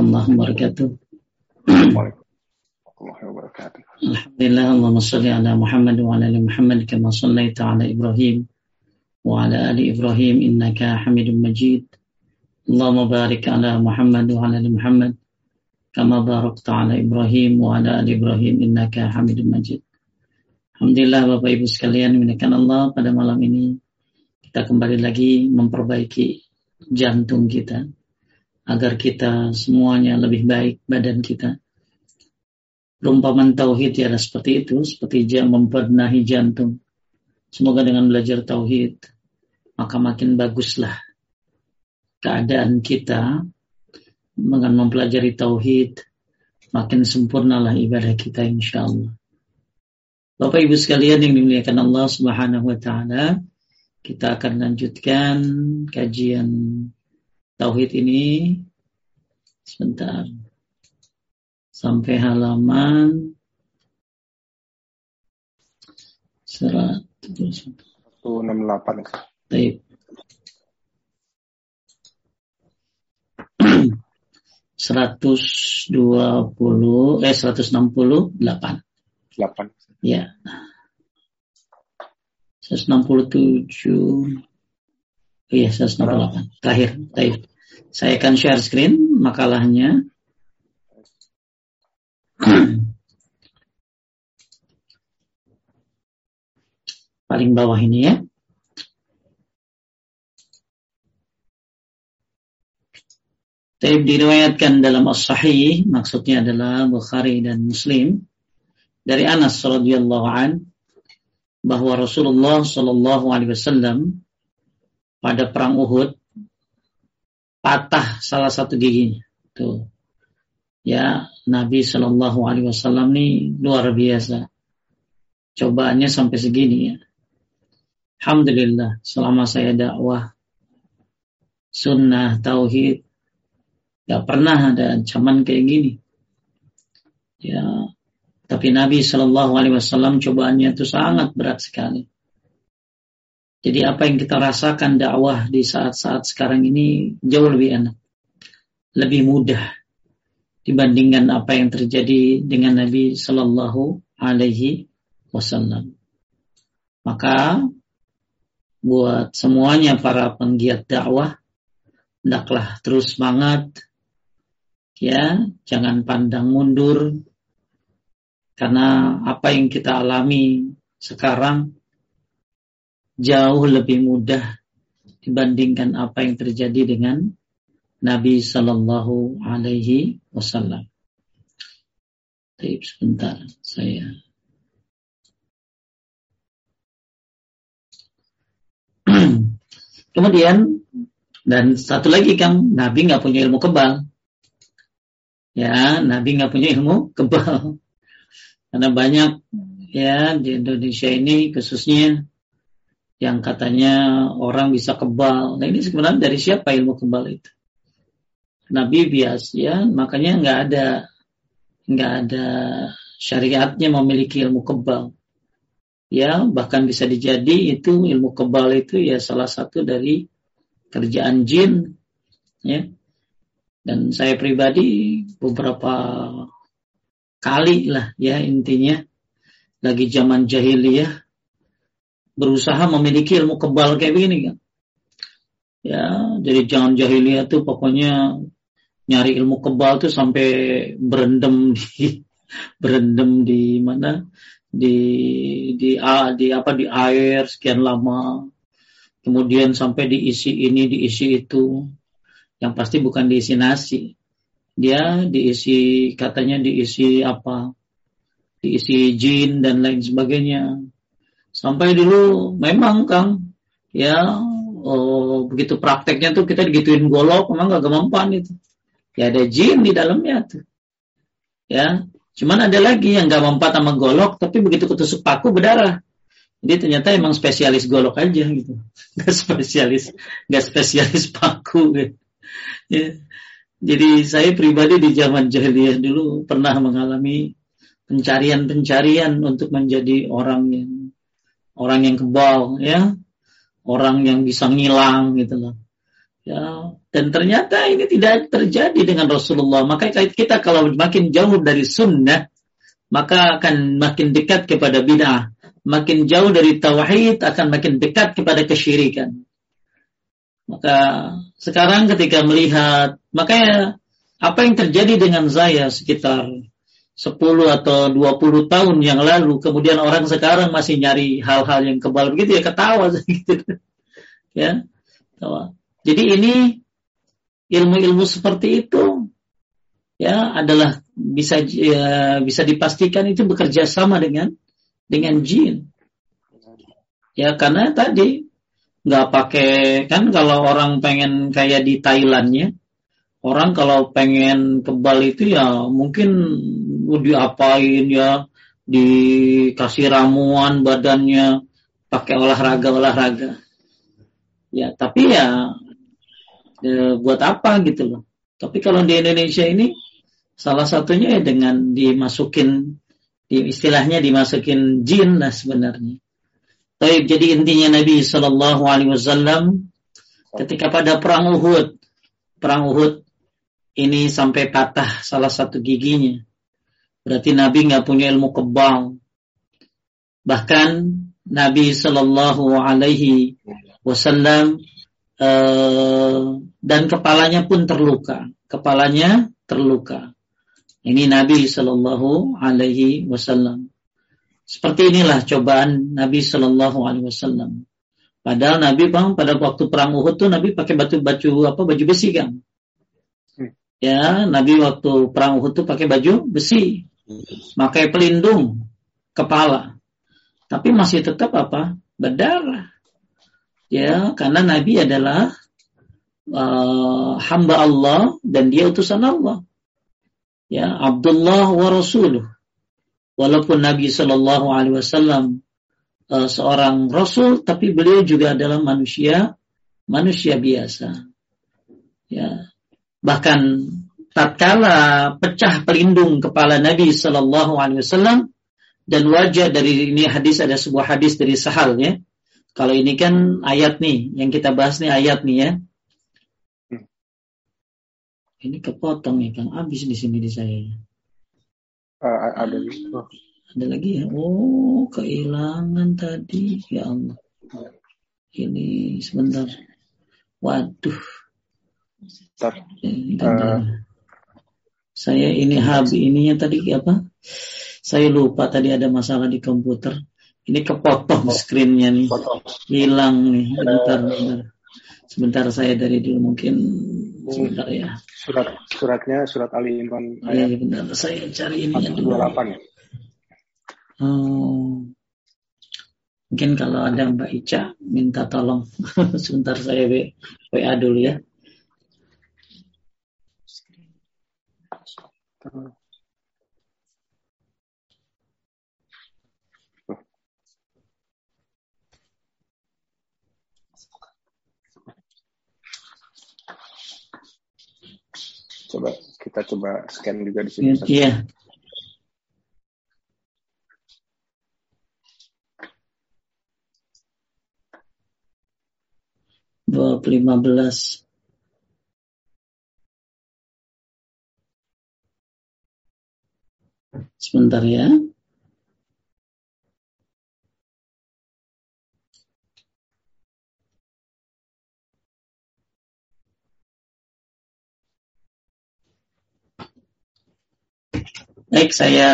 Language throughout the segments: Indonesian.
warahmatullahi wabarakatuh. Alhamdulillah, Allahumma salli ala Muhammad wa ala ali Muhammad kama sallaita ala Ibrahim wa ala ali Ibrahim innaka Hamidum Majid. Allahumma barik ala Muhammad wa ala ali Muhammad kama barakta ala Ibrahim wa ala ali Ibrahim innaka Hamidum Majid. Alhamdulillah Bapak Ibu sekalian, menekan Allah pada malam ini kita kembali lagi memperbaiki jantung kita agar kita semuanya lebih baik badan kita. Perumpamaan tauhid ya seperti itu, seperti jam membenahi jantung. Semoga dengan belajar tauhid maka makin baguslah keadaan kita dengan mempelajari tauhid makin sempurnalah ibadah kita insya Allah. Bapak Ibu sekalian yang dimuliakan Allah Subhanahu wa taala, kita akan lanjutkan kajian tauhid ini sebentar sampai halaman 168. Baik. 120 eh 168. 8. Ya. 167 Iya, 168. Terakhir. Baik. Saya akan share screen makalahnya. Paling bawah ini ya. Taib diriwayatkan dalam As-Sahih, maksudnya adalah Bukhari dan Muslim dari Anas radhiyallahu an bahwa Rasulullah Shallallahu alaihi wasallam pada perang Uhud patah salah satu giginya. Tuh. Ya, Nabi Shallallahu alaihi wasallam ini luar biasa. Cobaannya sampai segini ya. Alhamdulillah selama saya dakwah sunnah tauhid gak pernah ada ancaman kayak gini. Ya, tapi Nabi Shallallahu Alaihi Wasallam cobaannya itu sangat berat sekali. Jadi apa yang kita rasakan dakwah di saat-saat sekarang ini jauh lebih enak, lebih mudah dibandingkan apa yang terjadi dengan Nabi Shallallahu Alaihi Wasallam. Maka buat semuanya para penggiat dakwah, hendaklah terus semangat, ya, jangan pandang mundur, karena apa yang kita alami sekarang jauh lebih mudah dibandingkan apa yang terjadi dengan Nabi Shallallahu Alaihi Wasallam. Tapi sebentar saya. Kemudian dan satu lagi kan Nabi nggak punya ilmu kebal. Ya, Nabi nggak punya ilmu kebal. Karena banyak ya di Indonesia ini khususnya yang katanya orang bisa kebal. Nah ini sebenarnya dari siapa ilmu kebal itu? Nabi bias ya, makanya nggak ada nggak ada syariatnya memiliki ilmu kebal. Ya, bahkan bisa dijadi itu ilmu kebal itu ya salah satu dari kerjaan jin ya. Dan saya pribadi beberapa kali lah ya intinya lagi zaman jahiliyah berusaha memiliki ilmu kebal kayak begini kan. Ya, jadi jangan jahiliyah tuh pokoknya nyari ilmu kebal tuh sampai berendam di berendam di mana? Di di di apa di air sekian lama. Kemudian sampai diisi ini diisi itu. Yang pasti bukan diisi nasi. Dia diisi katanya diisi apa? Diisi jin dan lain sebagainya Sampai dulu memang Kang, ya oh, begitu prakteknya tuh kita digituin golok, memang gak gemampan itu. Ya ada jin di dalamnya tuh. Ya, cuman ada lagi yang gak mempan sama golok, tapi begitu ketusuk paku berdarah. Jadi ternyata emang spesialis golok aja gitu. Gak spesialis, gak spesialis paku gitu. Ya. Jadi saya pribadi di zaman jahiliyah dulu pernah mengalami pencarian-pencarian untuk menjadi orang yang orang yang kebal ya orang yang bisa ngilang gitu loh Ya, dan ternyata ini tidak terjadi dengan Rasulullah. Maka kita kalau makin jauh dari sunnah, maka akan makin dekat kepada bid'ah. Makin jauh dari tauhid akan makin dekat kepada kesyirikan. Maka sekarang ketika melihat, makanya apa yang terjadi dengan saya sekitar 10 atau 20 tahun yang lalu, kemudian orang sekarang masih nyari hal-hal yang kebal begitu ya ketawa gitu. ya. Ketawa. Jadi ini ilmu-ilmu seperti itu ya adalah bisa ya, bisa dipastikan itu bekerja sama dengan dengan jin. Ya karena tadi nggak pakai kan kalau orang pengen kayak di Thailandnya orang kalau pengen kebal itu ya mungkin diapain ya dikasih ramuan badannya pakai olahraga olahraga ya tapi ya e, buat apa gitu loh. Tapi kalau di Indonesia ini salah satunya ya dengan dimasukin di istilahnya dimasukin jin lah sebenarnya. Tapi jadi intinya Nabi Shallallahu Alaihi Wasallam ketika pada perang Uhud, perang Uhud ini sampai patah salah satu giginya. Berarti Nabi nggak punya ilmu kebal. Bahkan Nabi Shallallahu Alaihi Wasallam Eh, dan kepalanya pun terluka. Kepalanya terluka. Ini Nabi Shallallahu Alaihi Wasallam. Seperti inilah cobaan Nabi Shallallahu Alaihi Wasallam. Padahal Nabi bang pada waktu perang Uhud tuh Nabi pakai batu baju apa baju besi kan? Ya Nabi waktu perang Uhud tuh pakai baju besi, pakai pelindung kepala, tapi masih tetap apa? Berdarah. Ya karena Nabi adalah uh, hamba Allah dan dia utusan Allah. Ya Abdullah wa Rasuluh. Walaupun Nabi Shallallahu Alaihi Wasallam uh, seorang Rasul tapi beliau juga adalah manusia manusia biasa. Ya bahkan tatkala pecah pelindung kepala Nabi Shallallahu Alaihi Wasallam dan wajah dari ini hadis ada sebuah hadis dari Sahal ya kalau ini kan ayat nih, yang kita bahas nih ayat nih ya. Hmm. Ini kepotong nih Kang, habis di sini di saya. Uh, ada oh. Ada lagi ya? Oh, kehilangan tadi. Ya Allah. Ini sebentar. Waduh. Bentar. Uh. Saya ini habis ininya tadi apa? Saya lupa tadi ada masalah di komputer. Ini kepotong oh, screennya nih. Potong. Hilang nih. Bentar, bentar. Sebentar saya dari dulu mungkin sebentar ya. Surat suratnya surat Ali Imran. Iya, bentar. Saya cari ini ya dulu. 28 ya. Oh. Mungkin kalau ada Mbak Ica minta tolong sebentar saya WA dulu ya. Coba kita coba scan juga di sini. Iya. Dua lima belas. Sebentar ya. Baik, saya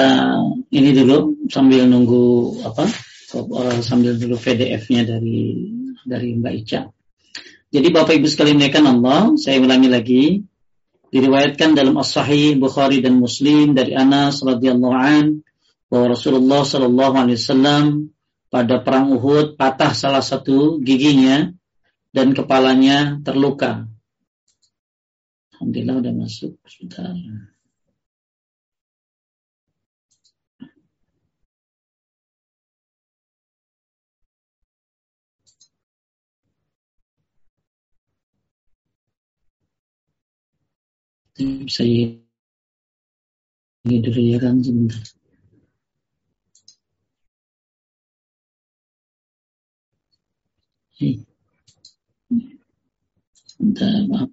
ini dulu sambil nunggu apa? Sambil dulu PDF-nya dari dari Mbak Ica. Jadi Bapak Ibu sekalian menaikkan Allah, saya ulangi lagi. Diriwayatkan dalam As-Sahih Bukhari dan Muslim dari Anas radhiyallahu an bahwa Rasulullah sallallahu alaihi wasallam pada perang Uhud patah salah satu giginya dan kepalanya terluka. Alhamdulillah udah masuk. Sebentar. Saya ini dulu ya kan sebentar. Sebentar, maaf.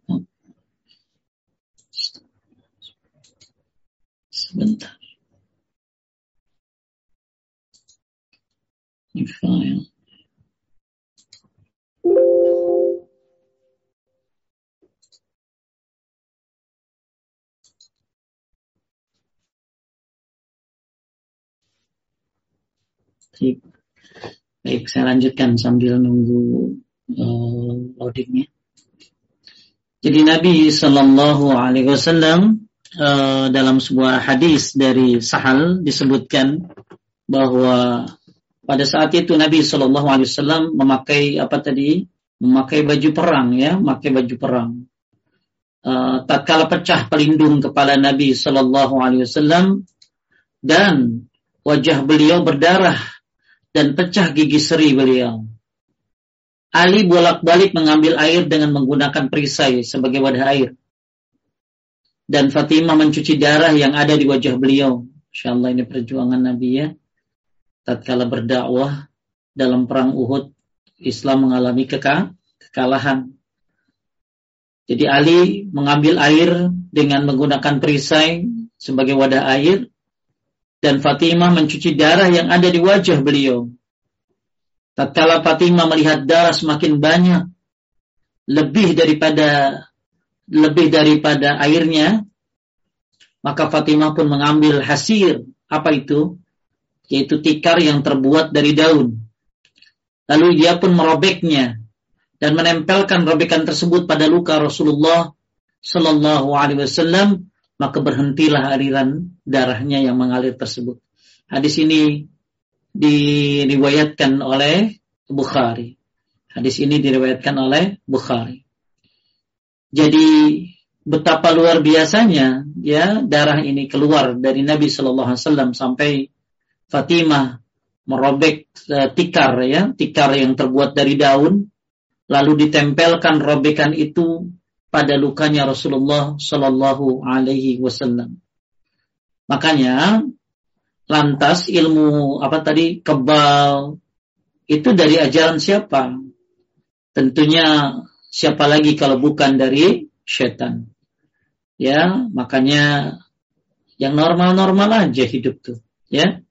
Sebentar. Ini file. Baik. Baik, saya lanjutkan sambil nunggu uh, loadingnya. Jadi Nabi Shallallahu Alaihi Wasallam uh, dalam sebuah hadis dari Sahal disebutkan bahwa pada saat itu Nabi Shallallahu Alaihi Wasallam memakai apa tadi? Memakai baju perang ya, memakai baju perang. Uh, tatkala pecah pelindung kepala Nabi Shallallahu Alaihi Wasallam dan wajah beliau berdarah dan pecah gigi seri beliau. Ali bolak-balik mengambil air dengan menggunakan perisai sebagai wadah air. Dan Fatimah mencuci darah yang ada di wajah beliau. Insya Allah ini perjuangan Nabi ya. Tatkala berdakwah dalam perang Uhud, Islam mengalami keka kekalahan. Jadi Ali mengambil air dengan menggunakan perisai sebagai wadah air dan Fatimah mencuci darah yang ada di wajah beliau. Tatkala Fatimah melihat darah semakin banyak, lebih daripada lebih daripada airnya, maka Fatimah pun mengambil hasir. Apa itu? Yaitu tikar yang terbuat dari daun. Lalu dia pun merobeknya dan menempelkan robekan tersebut pada luka Rasulullah Sallallahu Alaihi Wasallam maka berhentilah aliran darahnya yang mengalir tersebut. Hadis ini diriwayatkan oleh Bukhari. Hadis ini diriwayatkan oleh Bukhari. Jadi betapa luar biasanya ya darah ini keluar dari Nabi Shallallahu Alaihi Wasallam sampai Fatimah merobek uh, tikar ya tikar yang terbuat dari daun lalu ditempelkan robekan itu pada lukanya Rasulullah Shallallahu Alaihi Wasallam. Makanya lantas ilmu apa tadi kebal itu dari ajaran siapa? Tentunya siapa lagi kalau bukan dari setan. Ya, makanya yang normal-normal aja hidup tuh, ya.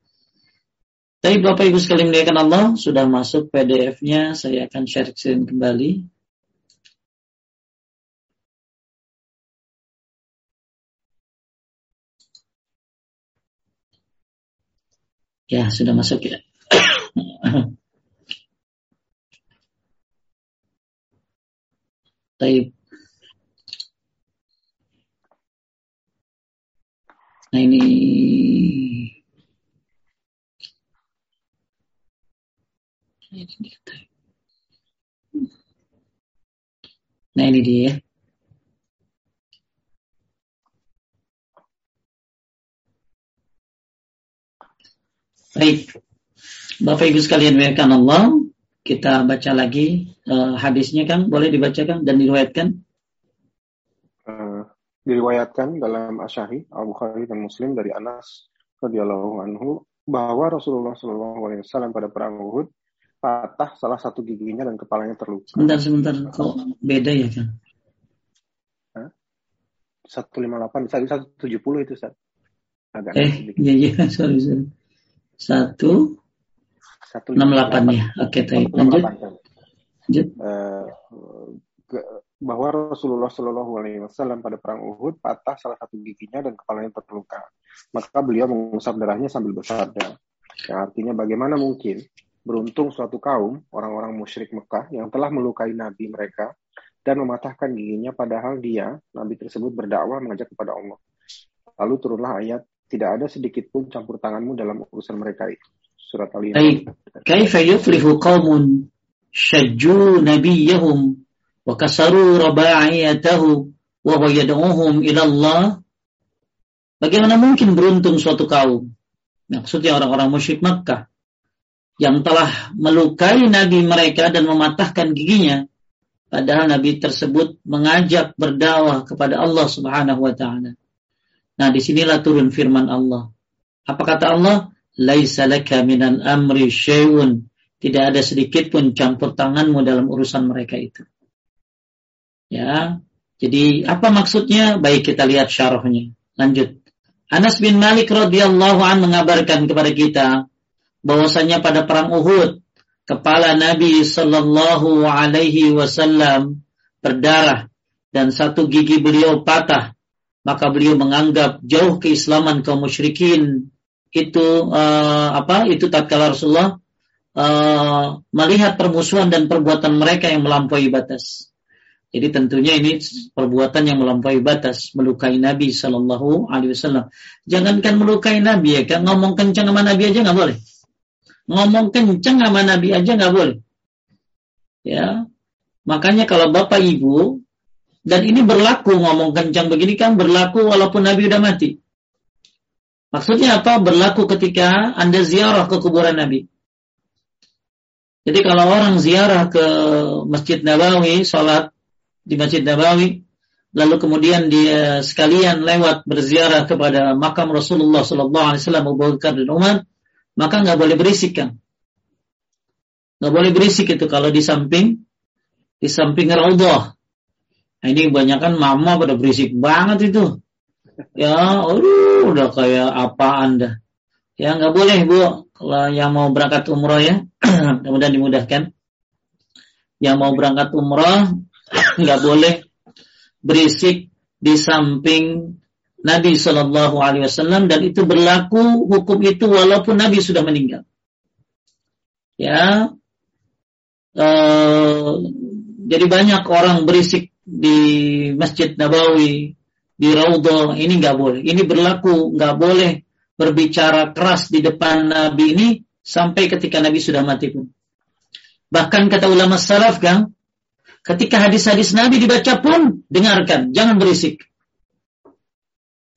Tapi Bapak Ibu sekalian muliakan Allah sudah masuk PDF-nya, saya akan share kembali. Ya, sudah masuk ya. Taib. Nah ini Nah ini dia. Baik. Bapak Ibu sekalian wabarakatuh Allah, kita baca lagi uh, hadisnya Kang, boleh dibacakan dan diriwayatkan? Uh, diriwayatkan dalam Asyahi Al-Bukhari dan Muslim dari Anas radhiyallahu anhu bahwa Rasulullah Shallallahu alaihi wasallam pada perang Uhud patah salah satu giginya dan kepalanya terluka. Sebentar sebentar kok beda ya Kang? Satu lima delapan, satu tujuh puluh itu saat. Agak eh, iya iya sorry sorry. Satu, enam delapan ya. Oke, okay, lanjut. Lanjut. Uh, bahwa Rasulullah Shallallahu Alaihi Wasallam pada perang Uhud patah salah satu giginya dan kepalanya terluka. Maka beliau mengusap darahnya sambil bersabda, yang artinya bagaimana mungkin beruntung suatu kaum orang-orang musyrik Mekah yang telah melukai Nabi mereka dan mematahkan giginya padahal dia Nabi tersebut berdakwah mengajak kepada Allah. Lalu turunlah ayat tidak ada sedikit pun campur tanganmu dalam urusan mereka itu. Surat Al-Imran. Kaifa yuflihu qaumun syajju nabiyahum wa kasaru raba'iyatahu wa yad'uhum. Bagaimana mungkin beruntung suatu kaum? Maksudnya orang-orang musyrik Makkah yang telah melukai nabi mereka dan mematahkan giginya padahal nabi tersebut mengajak berdakwah kepada Allah Subhanahu wa taala. Nah, di sinilah turun firman Allah. Apa kata Allah? Laisa laka minal amri syai'un. Tidak ada sedikit pun campur tanganmu dalam urusan mereka itu. Ya. Jadi apa maksudnya? Baik kita lihat syarahnya. Lanjut. Anas bin Malik radhiyallahu an mengabarkan kepada kita bahwasanya pada perang Uhud kepala Nabi sallallahu alaihi wasallam berdarah dan satu gigi beliau patah maka beliau menganggap jauh keislaman kaum musyrikin itu uh, apa itu tatkala Rasulullah uh, melihat permusuhan dan perbuatan mereka yang melampaui batas. Jadi tentunya ini perbuatan yang melampaui batas, melukai Nabi Shallallahu Alaihi Wasallam. Jangankan melukai Nabi ya, kan ngomong kencang sama Nabi aja nggak boleh. Ngomong kencang sama Nabi aja nggak boleh. Ya, makanya kalau bapak ibu dan ini berlaku ngomong kencang begini kan berlaku walaupun Nabi udah mati. Maksudnya apa? Berlaku ketika Anda ziarah ke kuburan Nabi. Jadi kalau orang ziarah ke Masjid Nabawi, sholat di Masjid Nabawi, lalu kemudian dia sekalian lewat berziarah kepada makam Rasulullah Sallallahu Alaihi Wasallam, Abu Bakar dan Umar, maka nggak boleh berisik kan? Nggak boleh berisik itu kalau di samping di samping Raudhah. Nah, ini kebanyakan mama pada berisik banget itu. Ya, aduh, udah kayak apa anda? Ya, nggak boleh bu. Kalau yang mau berangkat umroh ya, mudah-mudahan dimudahkan. Yang mau berangkat umroh, nggak boleh berisik di samping Nabi Shallallahu Alaihi Wasallam dan itu berlaku hukum itu walaupun Nabi sudah meninggal. Ya, uh, jadi banyak orang berisik di Masjid Nabawi, di Raudhah ini nggak boleh. Ini berlaku nggak boleh berbicara keras di depan Nabi ini sampai ketika Nabi sudah mati pun. Bahkan kata ulama salaf kan, ketika hadis-hadis Nabi dibaca pun dengarkan, jangan berisik.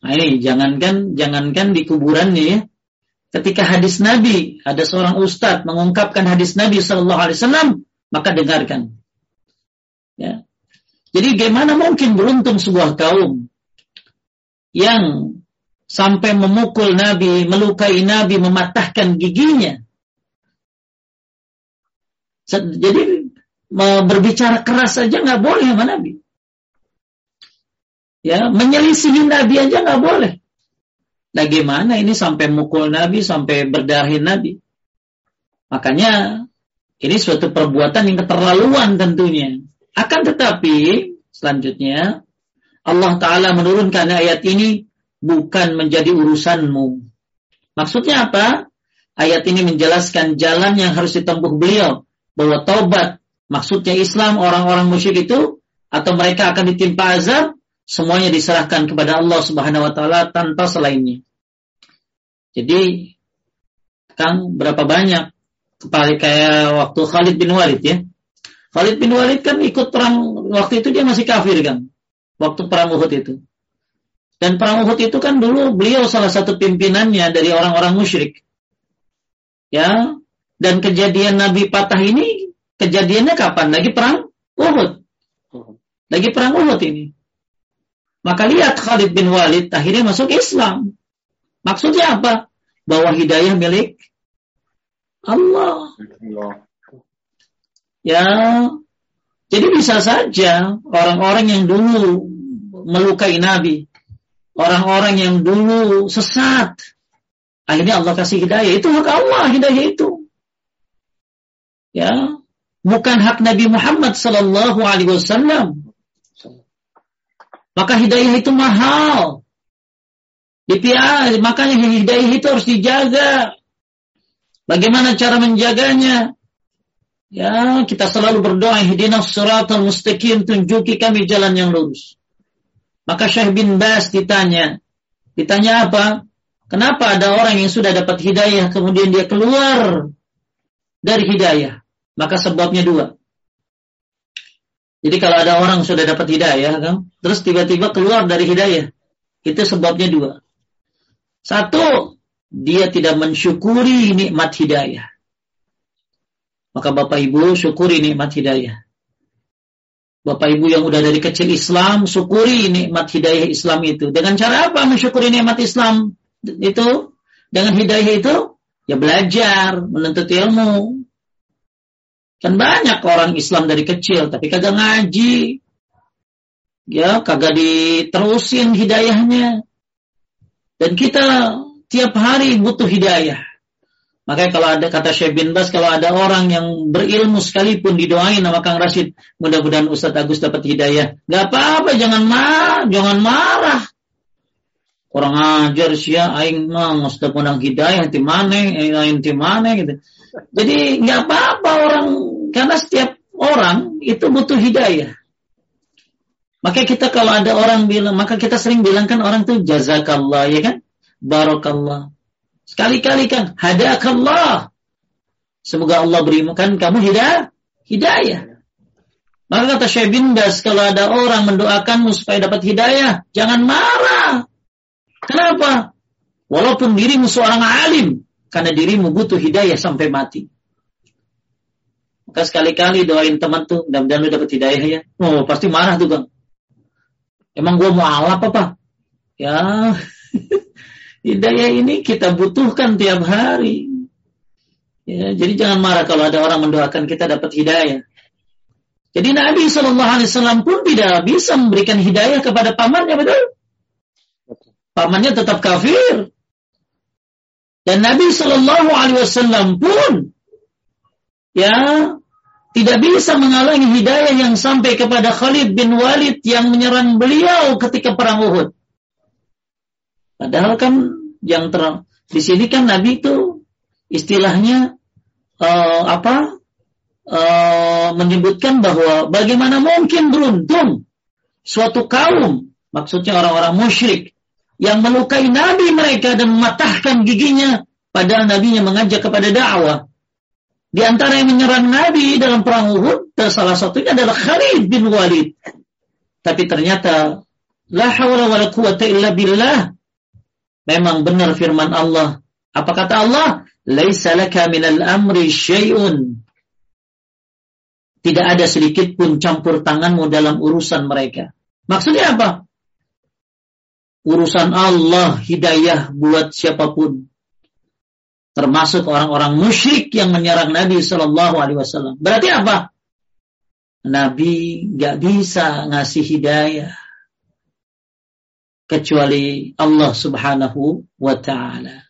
Nah ini jangankan jangankan di kuburannya ya. Ketika hadis Nabi ada seorang ustadz mengungkapkan hadis Nabi Shallallahu Alaihi Wasallam maka dengarkan. Ya. Jadi bagaimana mungkin beruntung sebuah kaum yang sampai memukul Nabi, melukai Nabi, mematahkan giginya. Jadi berbicara keras saja nggak boleh sama Nabi. Ya, menyelisihi Nabi aja nggak boleh. Nah gimana ini sampai mukul Nabi, sampai berdarahin Nabi. Makanya ini suatu perbuatan yang keterlaluan tentunya. Akan tetapi selanjutnya Allah Ta'ala menurunkan ayat ini bukan menjadi urusanmu. Maksudnya apa? Ayat ini menjelaskan jalan yang harus ditempuh beliau. Bahwa taubat, maksudnya Islam, orang-orang musyrik itu, atau mereka akan ditimpa azab, semuanya diserahkan kepada Allah Subhanahu wa taala tanpa selainnya. Jadi Kang berapa banyak kepala kayak waktu Khalid bin Walid ya. Khalid bin Walid kan ikut perang waktu itu dia masih kafir kan waktu perang Uhud itu. Dan perang Uhud itu kan dulu beliau salah satu pimpinannya dari orang-orang musyrik. Ya, dan kejadian Nabi patah ini kejadiannya kapan? Lagi perang Uhud. Lagi perang Uhud ini. Maka lihat Khalid bin Walid akhirnya masuk Islam. Maksudnya apa? Bahwa hidayah milik Allah. Ya, jadi bisa saja orang-orang yang dulu melukai Nabi, orang-orang yang dulu sesat, akhirnya Allah kasih hidayah. Itu hak Allah hidayah itu. Ya, bukan hak Nabi Muhammad Sallallahu Alaihi Wasallam. Maka hidayah itu mahal. Dipiar, makanya hidayah itu harus dijaga. Bagaimana cara menjaganya? Ya, kita selalu berdoa, hidina suratul mustaqim, tunjuki kami jalan yang lurus. Maka Syekh bin Bas ditanya, ditanya apa? Kenapa ada orang yang sudah dapat hidayah, kemudian dia keluar dari hidayah? Maka sebabnya dua. Jadi kalau ada orang sudah dapat hidayah, kan, terus tiba-tiba keluar dari hidayah, itu sebabnya dua. Satu, dia tidak mensyukuri nikmat hidayah. Maka Bapak Ibu syukuri nikmat hidayah. Bapak Ibu yang udah dari kecil Islam, syukuri nikmat hidayah Islam itu. Dengan cara apa mensyukuri nikmat Islam itu? Dengan hidayah itu, ya belajar, menuntut ilmu. Kan banyak orang Islam dari kecil, tapi kagak ngaji. ya kagak diterusin hidayahnya. Dan kita tiap hari butuh hidayah. Makanya kalau ada kata Syekh bin Bas, kalau ada orang yang berilmu sekalipun didoain sama Kang Rashid, mudah-mudahan Ustadz Agus dapat hidayah. Gak apa-apa, jangan marah, jangan marah. Orang ajar sih ya, aing mah Ustadz menang hidayah, ti mana, aing mana gitu. Jadi nggak apa-apa orang, karena setiap orang itu butuh hidayah. Maka kita kalau ada orang bilang, maka kita sering bilang kan orang tuh jazakallah, ya kan? Barakallah. Sekali-kali kan, hadakallah. Semoga Allah berikan kamu hidayah. hidayah. Maka kata Syekh bin kalau ada orang mendoakanmu supaya dapat hidayah, jangan marah. Kenapa? Walaupun dirimu seorang alim, karena dirimu butuh hidayah sampai mati. Maka sekali-kali doain teman tuh, mudah-mudahan lu dapat hidayah ya. Oh, pasti marah tuh, Bang. Emang gua mau alap apa? Ya, Hidayah ini kita butuhkan tiap hari. Ya, jadi jangan marah kalau ada orang mendoakan kita dapat hidayah. Jadi Nabi Shallallahu Alaihi Wasallam pun tidak bisa memberikan hidayah kepada pamannya, betul? Pamannya tetap kafir. Dan Nabi Shallallahu Alaihi Wasallam pun ya tidak bisa menghalangi hidayah yang sampai kepada Khalid bin Walid yang menyerang beliau ketika perang Uhud. Padahal kan yang ter di sini kan Nabi itu istilahnya uh, apa uh, menyebutkan bahwa bagaimana mungkin beruntung suatu kaum maksudnya orang-orang musyrik yang melukai Nabi mereka dan mematahkan giginya padahal Nabinya mengajak kepada dakwah. Di antara yang menyerang Nabi dalam perang Uhud, salah satunya adalah Khalid bin Walid. Tapi ternyata la hawla wala quwata illa billah Memang benar firman Allah. Apa kata Allah? Laisa laka minal amri syai'un. Tidak ada sedikit pun campur tanganmu dalam urusan mereka. Maksudnya apa? Urusan Allah hidayah buat siapa pun. Termasuk orang-orang musyrik yang menyerang Nabi Shallallahu Alaihi Wasallam. Berarti apa? Nabi gak bisa ngasih hidayah kecuali Allah Subhanahu wa taala.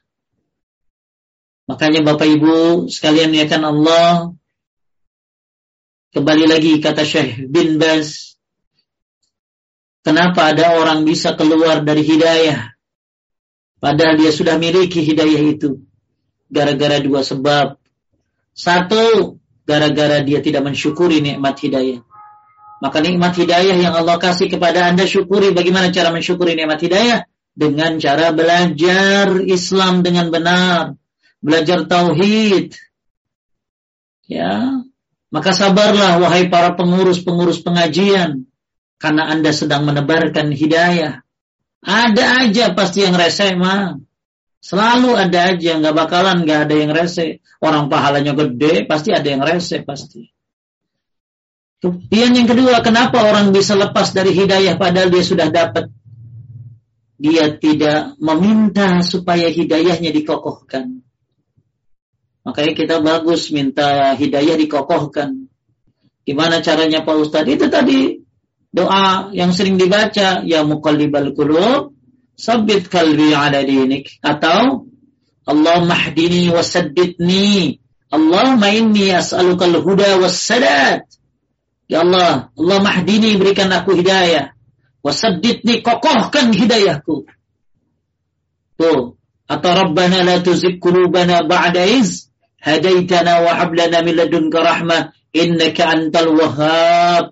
Makanya Bapak Ibu sekalian niatkan Allah. Kembali lagi kata Syekh bin Baz kenapa ada orang bisa keluar dari hidayah? Padahal dia sudah miliki hidayah itu. Gara-gara dua sebab. Satu gara-gara dia tidak mensyukuri nikmat hidayah maka nikmat hidayah yang Allah kasih kepada Anda syukuri. Bagaimana cara mensyukuri nikmat hidayah? Dengan cara belajar Islam dengan benar. Belajar tauhid. Ya. Maka sabarlah wahai para pengurus-pengurus pengajian. Karena Anda sedang menebarkan hidayah. Ada aja pasti yang rese mah. Selalu ada aja, nggak bakalan nggak ada yang rese. Orang pahalanya gede, pasti ada yang rese pasti. Kemudian yang kedua, kenapa orang bisa lepas dari hidayah padahal dia sudah dapat? Dia tidak meminta supaya hidayahnya dikokohkan. Makanya kita bagus minta hidayah dikokohkan. Gimana caranya Pak Ustadz? Itu tadi doa yang sering dibaca, ya muqallibal qulub, sabit kalbi ala dinik atau Allah mahdini wasaddidni Allahumma inni as'alukal huda wassadat Ya Allah, Allah mahdini berikan aku hidayah. Wasaddidni kokohkan hidayahku. Tuh. Atau Rabbana la tuzigh qulubana ba'da iz hadaitana wa hab lana min ladunka rahmah innaka antal wahhab.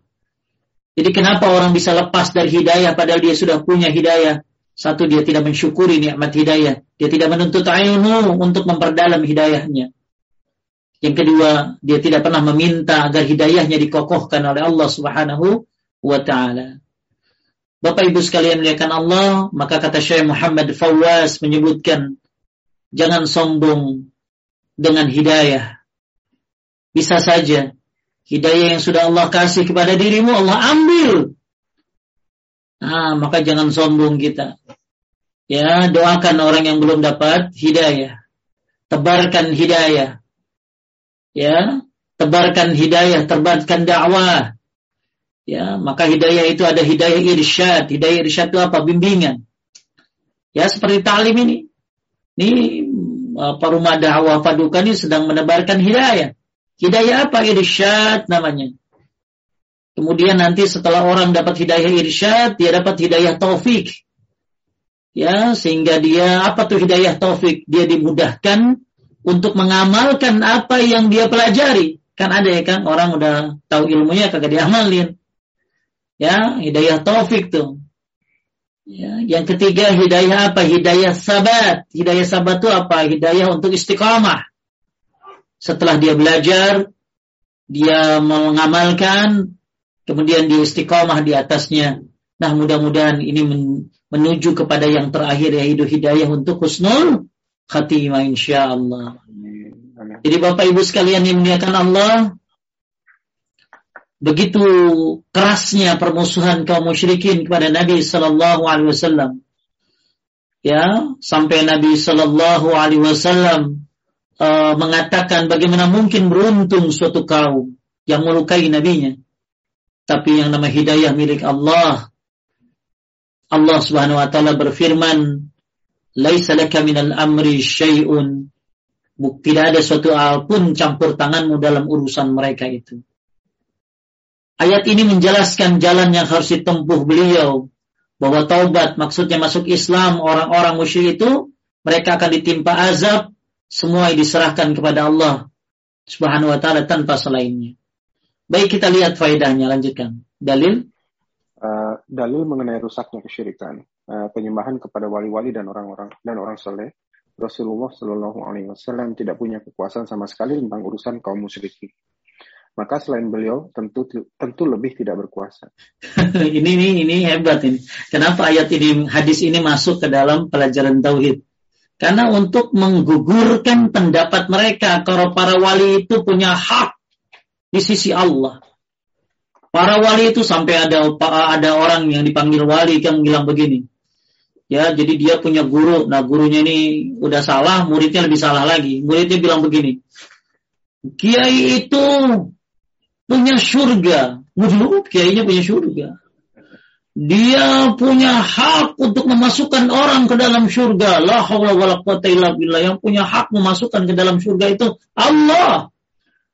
Jadi kenapa orang bisa lepas dari hidayah padahal dia sudah punya hidayah? Satu dia tidak mensyukuri nikmat hidayah, dia tidak menuntut ilmu untuk memperdalam hidayahnya. Yang kedua, dia tidak pernah meminta agar hidayahnya dikokohkan oleh Allah Subhanahu wa taala. Bapak Ibu sekalian melihatkan Allah, maka kata Syekh Muhammad Fawwas menyebutkan jangan sombong dengan hidayah. Bisa saja hidayah yang sudah Allah kasih kepada dirimu Allah ambil. Nah, maka jangan sombong kita. Ya, doakan orang yang belum dapat hidayah. Tebarkan hidayah ya tebarkan hidayah, tebarkan dakwah. Ya, maka hidayah itu ada hidayah irsyad. Hidayah irsyad itu apa? Bimbingan. Ya, seperti talim ini. Ini para rumah dakwah paduka ini sedang menebarkan hidayah. Hidayah apa? Irsyad namanya. Kemudian nanti setelah orang dapat hidayah irsyad, dia dapat hidayah taufik. Ya, sehingga dia apa tuh hidayah taufik? Dia dimudahkan untuk mengamalkan apa yang dia pelajari. Kan ada ya kan orang udah tahu ilmunya kagak diamalin. Ya, hidayah taufik tuh. Ya, yang ketiga hidayah apa? Hidayah sabat. Hidayah sabat itu apa? Hidayah untuk istiqamah. Setelah dia belajar, dia mengamalkan, kemudian dia istiqamah di atasnya. Nah, mudah-mudahan ini menuju kepada yang terakhir yaitu hidayah untuk husnul khatimah insyaallah. Jadi Bapak Ibu sekalian yang memuliakan Allah, begitu kerasnya permusuhan kaum musyrikin kepada Nabi sallallahu alaihi wasallam. Ya, sampai Nabi sallallahu alaihi wasallam uh, mengatakan bagaimana mungkin beruntung suatu kaum yang melukai nabinya. Tapi yang nama hidayah milik Allah. Allah Subhanahu wa taala berfirman, "Laisa laka minal amri syai'un." Tidak ada suatu hal pun campur tanganmu dalam urusan mereka itu. Ayat ini menjelaskan jalan yang harus ditempuh beliau bahwa taubat maksudnya masuk Islam orang-orang musyrik itu mereka akan ditimpa azab semua diserahkan kepada Allah Subhanahu wa taala tanpa selainnya. Baik kita lihat faedahnya lanjutkan. Dalil uh, dalil mengenai rusaknya kesyirikan, uh, penyembahan kepada wali-wali dan orang-orang dan orang saleh. Rasulullah Shallallahu Alaihi Wasallam tidak punya kekuasaan sama sekali tentang urusan kaum musyrikin. Maka selain beliau tentu tentu lebih tidak berkuasa. ini ini ini hebat ini. Kenapa ayat ini hadis ini masuk ke dalam pelajaran tauhid? Karena untuk menggugurkan pendapat mereka kalau para wali itu punya hak di sisi Allah. Para wali itu sampai ada ada orang yang dipanggil wali yang bilang begini. Ya, jadi dia punya guru. Nah, gurunya ini udah salah, muridnya lebih salah lagi. Muridnya bilang begini. Kiai itu punya surga. Waduh, kiainya punya surga. Dia punya hak untuk memasukkan orang ke dalam surga. La haula wala quwata illa billah. Yang punya hak memasukkan ke dalam surga itu Allah.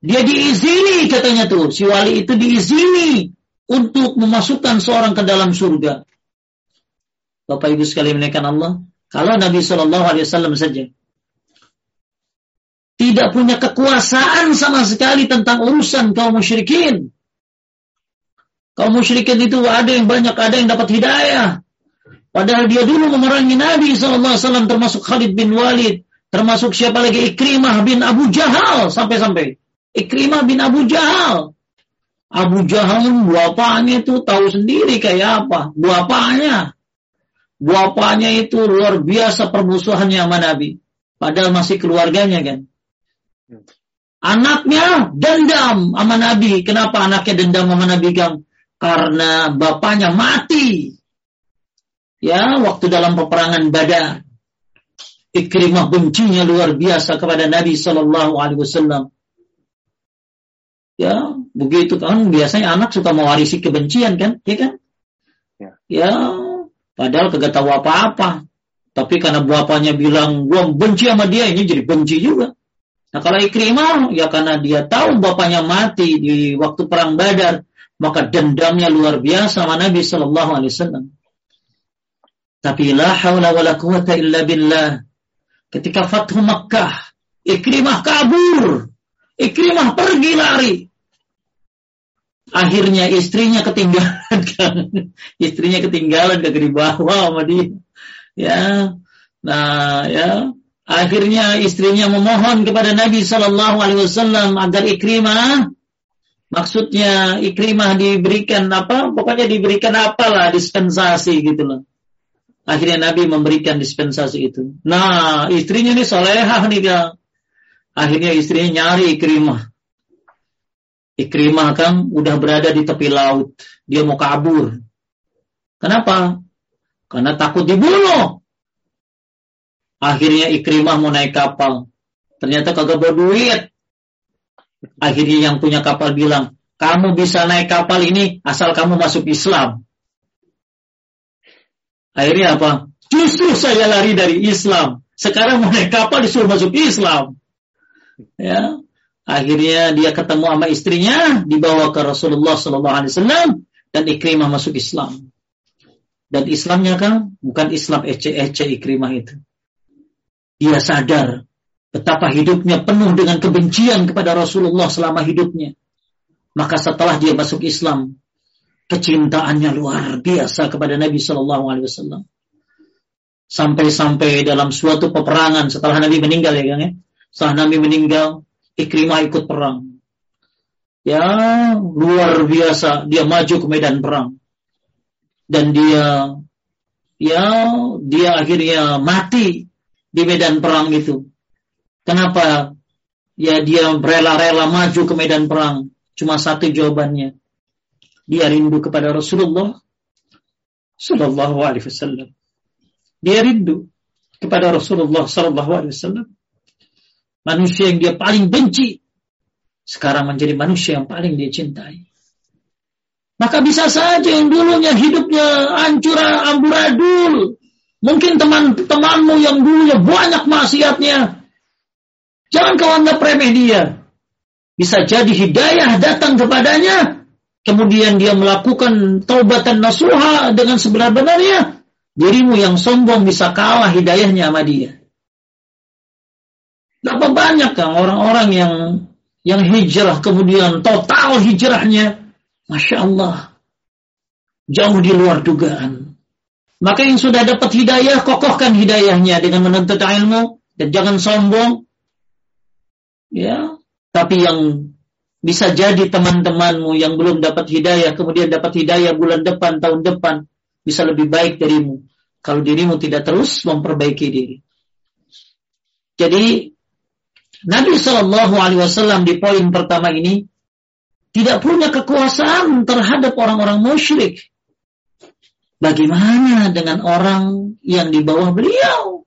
Dia diizini katanya tuh. Si wali itu diizini untuk memasukkan seorang ke dalam surga. Bapak Ibu sekalian menaikkan Allah. Kalau Nabi Shallallahu Alaihi Wasallam saja tidak punya kekuasaan sama sekali tentang urusan kaum musyrikin. Kaum musyrikin itu ada yang banyak, ada yang dapat hidayah. Padahal dia dulu memerangi Nabi SAW termasuk Khalid bin Walid. Termasuk siapa lagi Ikrimah bin Abu Jahal sampai-sampai. Ikrimah bin Abu Jahal. Abu Jahal bapaknya itu tahu sendiri kayak apa. Bapaknya. Bapaknya itu luar biasa permusuhannya sama Nabi. Padahal masih keluarganya kan. Anaknya dendam sama Nabi. Kenapa anaknya dendam sama Nabi Gang? karena bapaknya mati. Ya, waktu dalam peperangan Badar. Ikrimah bencinya luar biasa kepada Nabi Shallallahu Alaihi Wasallam. Ya, begitu kan biasanya anak suka mewarisi kebencian kan, ya kan? Ya, ya padahal kagak tahu apa-apa. Tapi karena bapaknya bilang gua benci sama dia, ini jadi benci juga. Nah kalau Ikrimah ya karena dia tahu bapaknya mati di waktu perang Badar, maka dendamnya luar biasa sama Nabi Shallallahu Alaihi Wasallam. Tapi la haula wala quwata illa billah. Ketika Fathu Makkah, Ikrimah kabur. Ikrimah pergi lari. Akhirnya istrinya ketinggalan kan. istrinya ketinggalan ke di bawah sama dia. Ya. Nah, ya. Akhirnya istrinya memohon kepada Nabi Shallallahu Alaihi Wasallam agar Ikrimah Maksudnya Ikrimah diberikan apa? Pokoknya diberikan apalah dispensasi gitu loh. Akhirnya Nabi memberikan dispensasi itu. Nah, istrinya ini solehah nih kan. Akhirnya istrinya nyari Ikrimah. Ikrimah kan udah berada di tepi laut. Dia mau kabur. Kenapa? Karena takut dibunuh. Akhirnya Ikrimah mau naik kapal. Ternyata kagak berduit. Akhirnya yang punya kapal bilang, kamu bisa naik kapal ini asal kamu masuk Islam. Akhirnya apa? Justru saya lari dari Islam. Sekarang mau naik kapal disuruh masuk Islam. Ya, akhirnya dia ketemu sama istrinya, dibawa ke Rasulullah Sallallahu Alaihi Wasallam dan Ikrimah masuk Islam. Dan Islamnya kan bukan Islam ece-ece Ikrimah itu. Dia sadar betapa hidupnya penuh dengan kebencian kepada Rasulullah selama hidupnya. Maka setelah dia masuk Islam, kecintaannya luar biasa kepada Nabi Shallallahu Alaihi Wasallam. Sampai-sampai dalam suatu peperangan setelah Nabi meninggal ya kan ya, setelah Nabi meninggal, Ikrimah ikut perang. Ya luar biasa, dia maju ke medan perang dan dia ya dia akhirnya mati di medan perang itu. Kenapa? Ya dia rela-rela maju ke medan perang. Cuma satu jawabannya. Dia rindu kepada Rasulullah Sallallahu Alaihi Wasallam. Dia rindu kepada Rasulullah Sallallahu Alaihi Wasallam. Manusia yang dia paling benci sekarang menjadi manusia yang paling dia cintai. Maka bisa saja yang dulunya hidupnya hancur amburadul. Mungkin teman-temanmu yang dulunya banyak maksiatnya. Jangan kau anggap remeh dia. Bisa jadi hidayah datang kepadanya. Kemudian dia melakukan taubatan nasuha dengan sebenar-benarnya. Dirimu yang sombong bisa kalah hidayahnya sama dia. Berapa banyak kan orang-orang yang yang hijrah kemudian total hijrahnya Masya Allah. Jauh di luar dugaan. Maka yang sudah dapat hidayah, kokohkan hidayahnya dengan menuntut ilmu. Dan jangan sombong. Ya, Tapi yang bisa jadi teman-temanmu yang belum dapat hidayah, kemudian dapat hidayah bulan depan, tahun depan, bisa lebih baik darimu. Kalau dirimu tidak terus memperbaiki diri. Jadi Nabi Shallallahu Alaihi Wasallam di poin pertama ini tidak punya kekuasaan terhadap orang-orang musyrik. Bagaimana dengan orang yang di bawah beliau?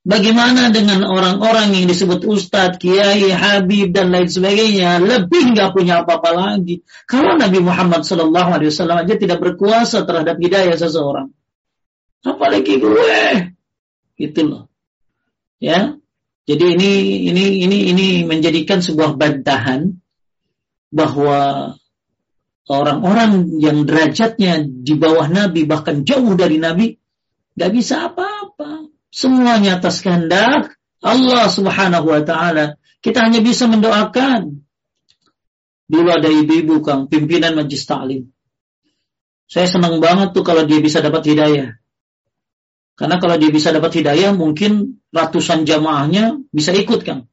Bagaimana dengan orang-orang yang disebut ustadz, kiai, habib dan lain sebagainya? Lebih nggak punya apa-apa lagi. Kalau Nabi Muhammad SAW aja tidak berkuasa terhadap hidayah seseorang, apalagi gue, gitu loh. Ya, jadi ini ini ini ini menjadikan sebuah bantahan bahwa orang-orang yang derajatnya di bawah Nabi bahkan jauh dari Nabi nggak bisa apa-apa. Semuanya atas kehendak Allah Subhanahu wa taala. Kita hanya bisa mendoakan. Dulu ada ibu-ibu Kang, pimpinan majlis taklim. Saya senang banget tuh kalau dia bisa dapat hidayah. Karena kalau dia bisa dapat hidayah, mungkin ratusan jamaahnya bisa ikut, Kang.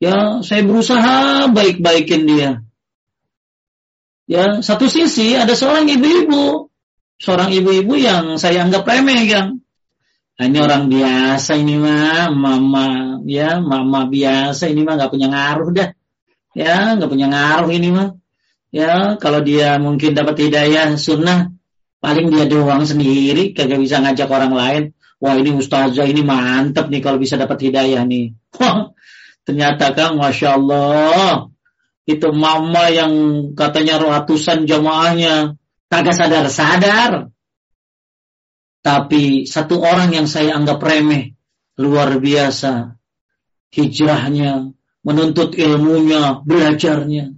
Ya, saya berusaha baik-baikin dia. Ya, satu sisi ada seorang ibu-ibu, seorang ibu-ibu yang saya anggap remeh, kan. Nah, ini orang biasa ini mah, mama, ya, mama biasa ini mah nggak punya ngaruh dah. Ya, nggak punya ngaruh ini mah. Ya, kalau dia mungkin dapat hidayah sunnah, paling dia doang sendiri, kagak bisa ngajak orang lain. Wah ini ustazah ini mantep nih kalau bisa dapat hidayah nih. Ternyata kan Masya Allah. Itu mama yang katanya ratusan jamaahnya. Kagak sadar-sadar. Tapi satu orang yang saya anggap remeh. Luar biasa. Hijrahnya. Menuntut ilmunya. Belajarnya.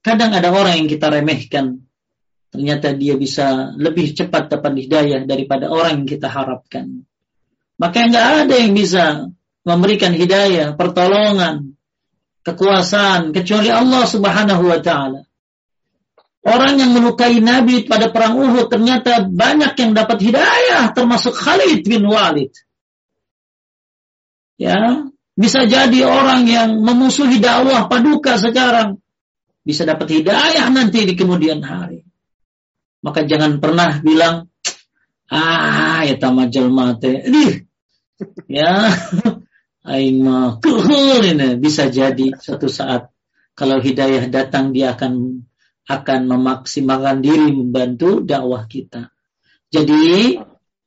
Kadang ada orang yang kita remehkan. Ternyata dia bisa lebih cepat dapat hidayah daripada orang yang kita harapkan. Maka nggak ada yang bisa memberikan hidayah, pertolongan, kekuasaan kecuali Allah Subhanahu wa taala. Orang yang melukai Nabi pada perang Uhud ternyata banyak yang dapat hidayah termasuk Khalid bin Walid. Ya, bisa jadi orang yang memusuhi dakwah paduka sekarang bisa dapat hidayah nanti di kemudian hari. Maka jangan pernah bilang ah ya tamajal mate. Ya, aing mah ini bisa jadi suatu saat kalau hidayah datang dia akan akan memaksimalkan diri membantu dakwah kita. Jadi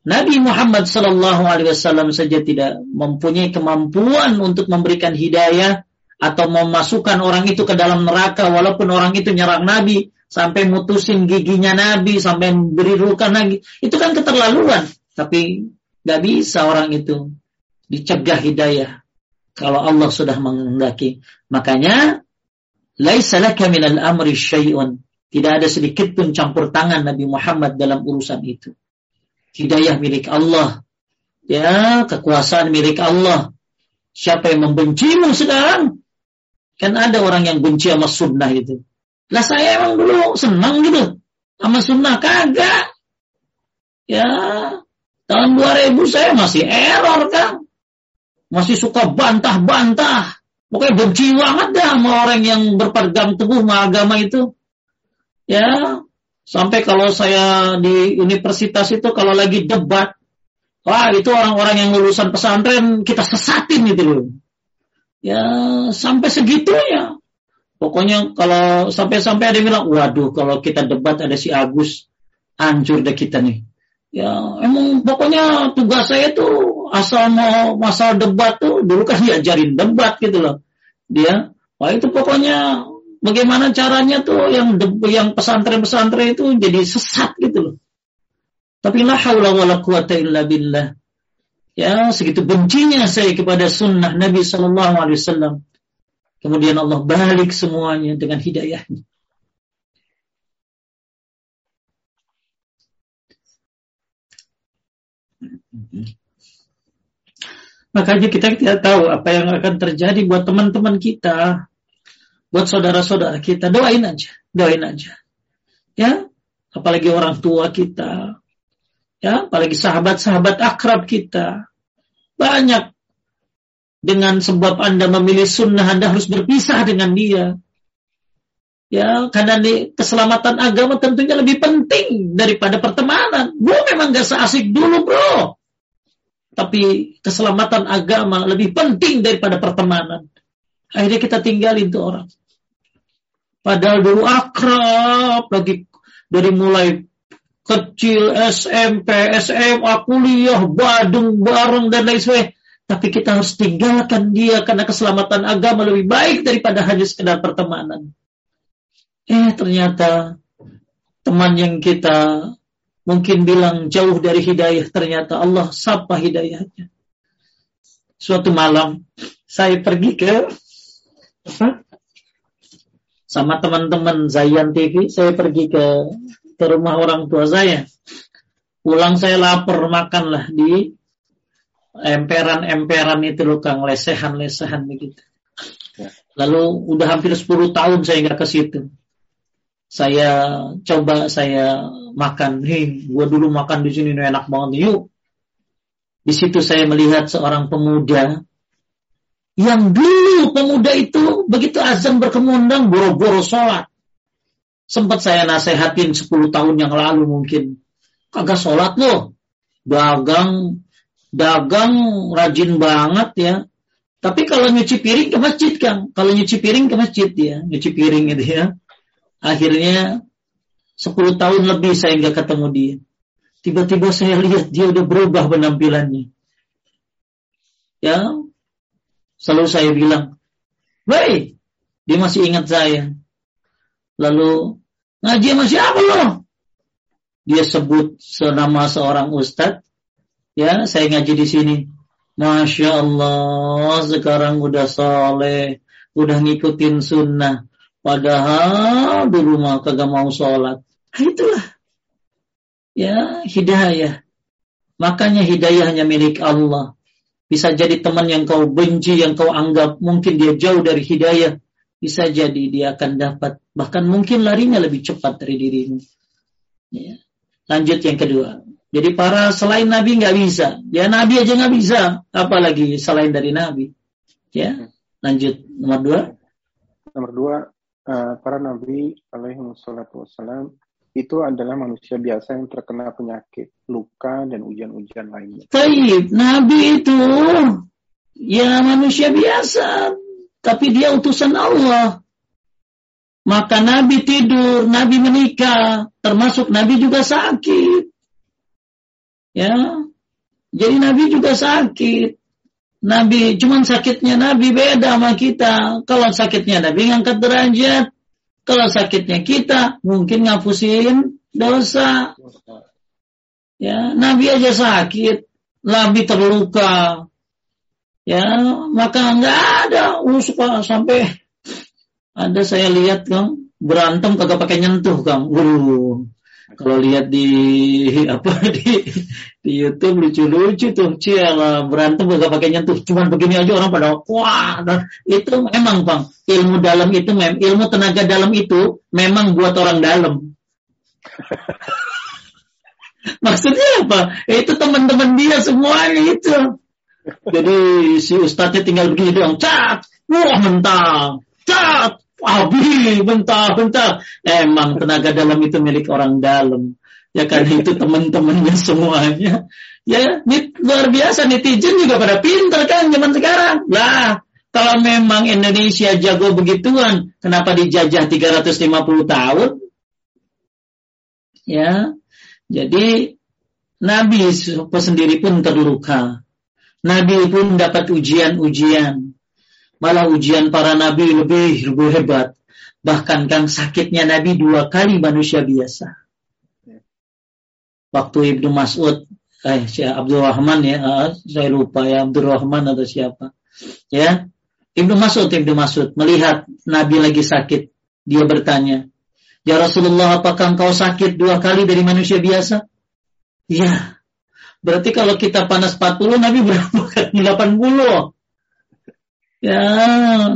Nabi Muhammad Shallallahu Alaihi Wasallam saja tidak mempunyai kemampuan untuk memberikan hidayah, atau memasukkan orang itu ke dalam neraka walaupun orang itu nyerang Nabi sampai mutusin giginya Nabi sampai beri luka lagi. Itu kan keterlaluan. Tapi nggak bisa orang itu dicegah hidayah kalau Allah sudah menghendaki. Makanya laisa minal amri syai'un. Tidak ada sedikit pun campur tangan Nabi Muhammad dalam urusan itu. Hidayah milik Allah. Ya kekuasaan milik Allah. Siapa yang membencimu sekarang? Kan ada orang yang benci sama sunnah itu. Lah saya emang dulu senang gitu. Sama sunnah kagak. Ya, tahun 2000 saya masih error kan. Masih suka bantah-bantah. Pokoknya benci banget dah sama orang yang berpegang teguh sama agama itu. Ya, sampai kalau saya di universitas itu kalau lagi debat, wah itu orang-orang yang lulusan pesantren kita sesatin gitu loh. Ya sampai segitunya. Pokoknya kalau sampai-sampai ada yang bilang, waduh kalau kita debat ada si Agus, hancur deh kita nih. Ya emang pokoknya tugas saya tuh asal mau masalah debat tuh dulu kan diajarin debat gitu loh. Dia, wah itu pokoknya bagaimana caranya tuh yang yang pesantren-pesantren itu jadi sesat gitu loh. Tapi la haula wala quwata illa billah. Ya, segitu bencinya saya kepada sunnah Nabi Sallallahu Alaihi Wasallam. Kemudian Allah balik semuanya dengan hidayahnya. Makanya kita tidak tahu apa yang akan terjadi buat teman-teman kita, buat saudara-saudara kita. Doain aja, doain aja. Ya, apalagi orang tua kita, ya apalagi sahabat-sahabat akrab kita banyak dengan sebab anda memilih sunnah anda harus berpisah dengan dia. Ya karena di keselamatan agama tentunya lebih penting daripada pertemanan. Gue memang gak seasik dulu bro. Tapi keselamatan agama lebih penting daripada pertemanan. Akhirnya kita tinggalin tuh orang. Padahal dulu akrab lagi. Dari mulai kecil, SMP, SMA, kuliah, badung bareng dan lain sebagainya. Tapi kita harus tinggalkan dia karena keselamatan agama lebih baik daripada hanya sekedar pertemanan. Eh ternyata teman yang kita mungkin bilang jauh dari hidayah, ternyata Allah sapa hidayahnya. Suatu malam saya pergi ke apa? Sama teman-teman Zayan TV, saya pergi ke ke rumah orang tua saya. Pulang saya lapar makan lah di emperan-emperan itu loh Kang, lesehan-lesehan begitu. Ya. Lalu udah hampir 10 tahun saya nggak ke situ. Saya coba saya makan, hei, gua dulu makan di sini enak banget, yuk. Di situ saya melihat seorang pemuda yang dulu pemuda itu begitu azam berkemundang boro-boro sholat. Sempat saya nasehatin 10 tahun yang lalu mungkin. Kagak sholat loh. Dagang, dagang rajin banget ya. Tapi kalau nyuci piring ke masjid Kang. Kalau nyuci piring ke masjid ya. Nyuci piring itu ya. Akhirnya 10 tahun lebih saya nggak ketemu dia. Tiba-tiba saya lihat dia udah berubah penampilannya. Ya, selalu saya bilang, baik, dia masih ingat saya. Lalu Ngaji sama siapa lo? Dia sebut senama seorang ustadz. Ya, saya ngaji di sini. Masya Allah, sekarang udah soleh, udah ngikutin sunnah. Padahal di rumah kagak mau sholat. Nah, itulah. Ya, hidayah. Makanya hidayahnya milik Allah. Bisa jadi teman yang kau benci, yang kau anggap mungkin dia jauh dari hidayah bisa jadi dia akan dapat bahkan mungkin larinya lebih cepat dari dirimu. Ya. Lanjut yang kedua. Jadi para selain Nabi nggak bisa, ya Nabi aja nggak bisa, apalagi selain dari Nabi. Ya, lanjut nomor dua. Nomor dua, uh, para Nabi alaihi wassalam itu adalah manusia biasa yang terkena penyakit, luka dan ujian-ujian lainnya. Taib, Nabi itu ya manusia biasa, tapi dia utusan Allah. Maka Nabi tidur, Nabi menikah, termasuk Nabi juga sakit. Ya, jadi Nabi juga sakit. Nabi, cuman sakitnya Nabi beda sama kita. Kalau sakitnya Nabi ngangkat derajat, kalau sakitnya kita mungkin ngapusin dosa. Ya, Nabi aja sakit, Nabi terluka. Ya, maka nggak ada uh, sampai ada saya lihat kan berantem kagak pakai nyentuh kang. Uh, kalau lihat di apa di di YouTube lucu-lucu tuh ciala berantem gak pakai nyentuh cuman begini aja orang pada wah dan itu memang bang ilmu dalam itu mem ilmu tenaga dalam itu memang buat orang dalam. Maksudnya apa? Itu teman-teman dia semuanya itu. Jadi si ustadznya tinggal begini doang cat wah mentang cat Abi, bentar, bentar. Emang tenaga dalam itu milik orang dalam. Ya karena itu teman-temannya semuanya. Ya, luar biasa netizen juga pada pinter kan zaman sekarang. Lah, kalau memang Indonesia jago begituan, kenapa dijajah 350 tahun? Ya, jadi Nabi sendiri pun terluka. Nabi pun dapat ujian-ujian. Malah ujian para nabi lebih lebih hebat. Bahkan kan sakitnya nabi dua kali manusia biasa. Waktu Ibnu Mas'ud, eh Abdul Rahman ya, uh, saya lupa ya Abdul Rahman atau siapa. Ya, Ibnu Mas'ud, Ibnu Mas'ud melihat Nabi lagi sakit, dia bertanya, Ya Rasulullah, apakah engkau sakit dua kali dari manusia biasa? Ya. Berarti kalau kita panas 40, Nabi berapa kali? 80. Ya,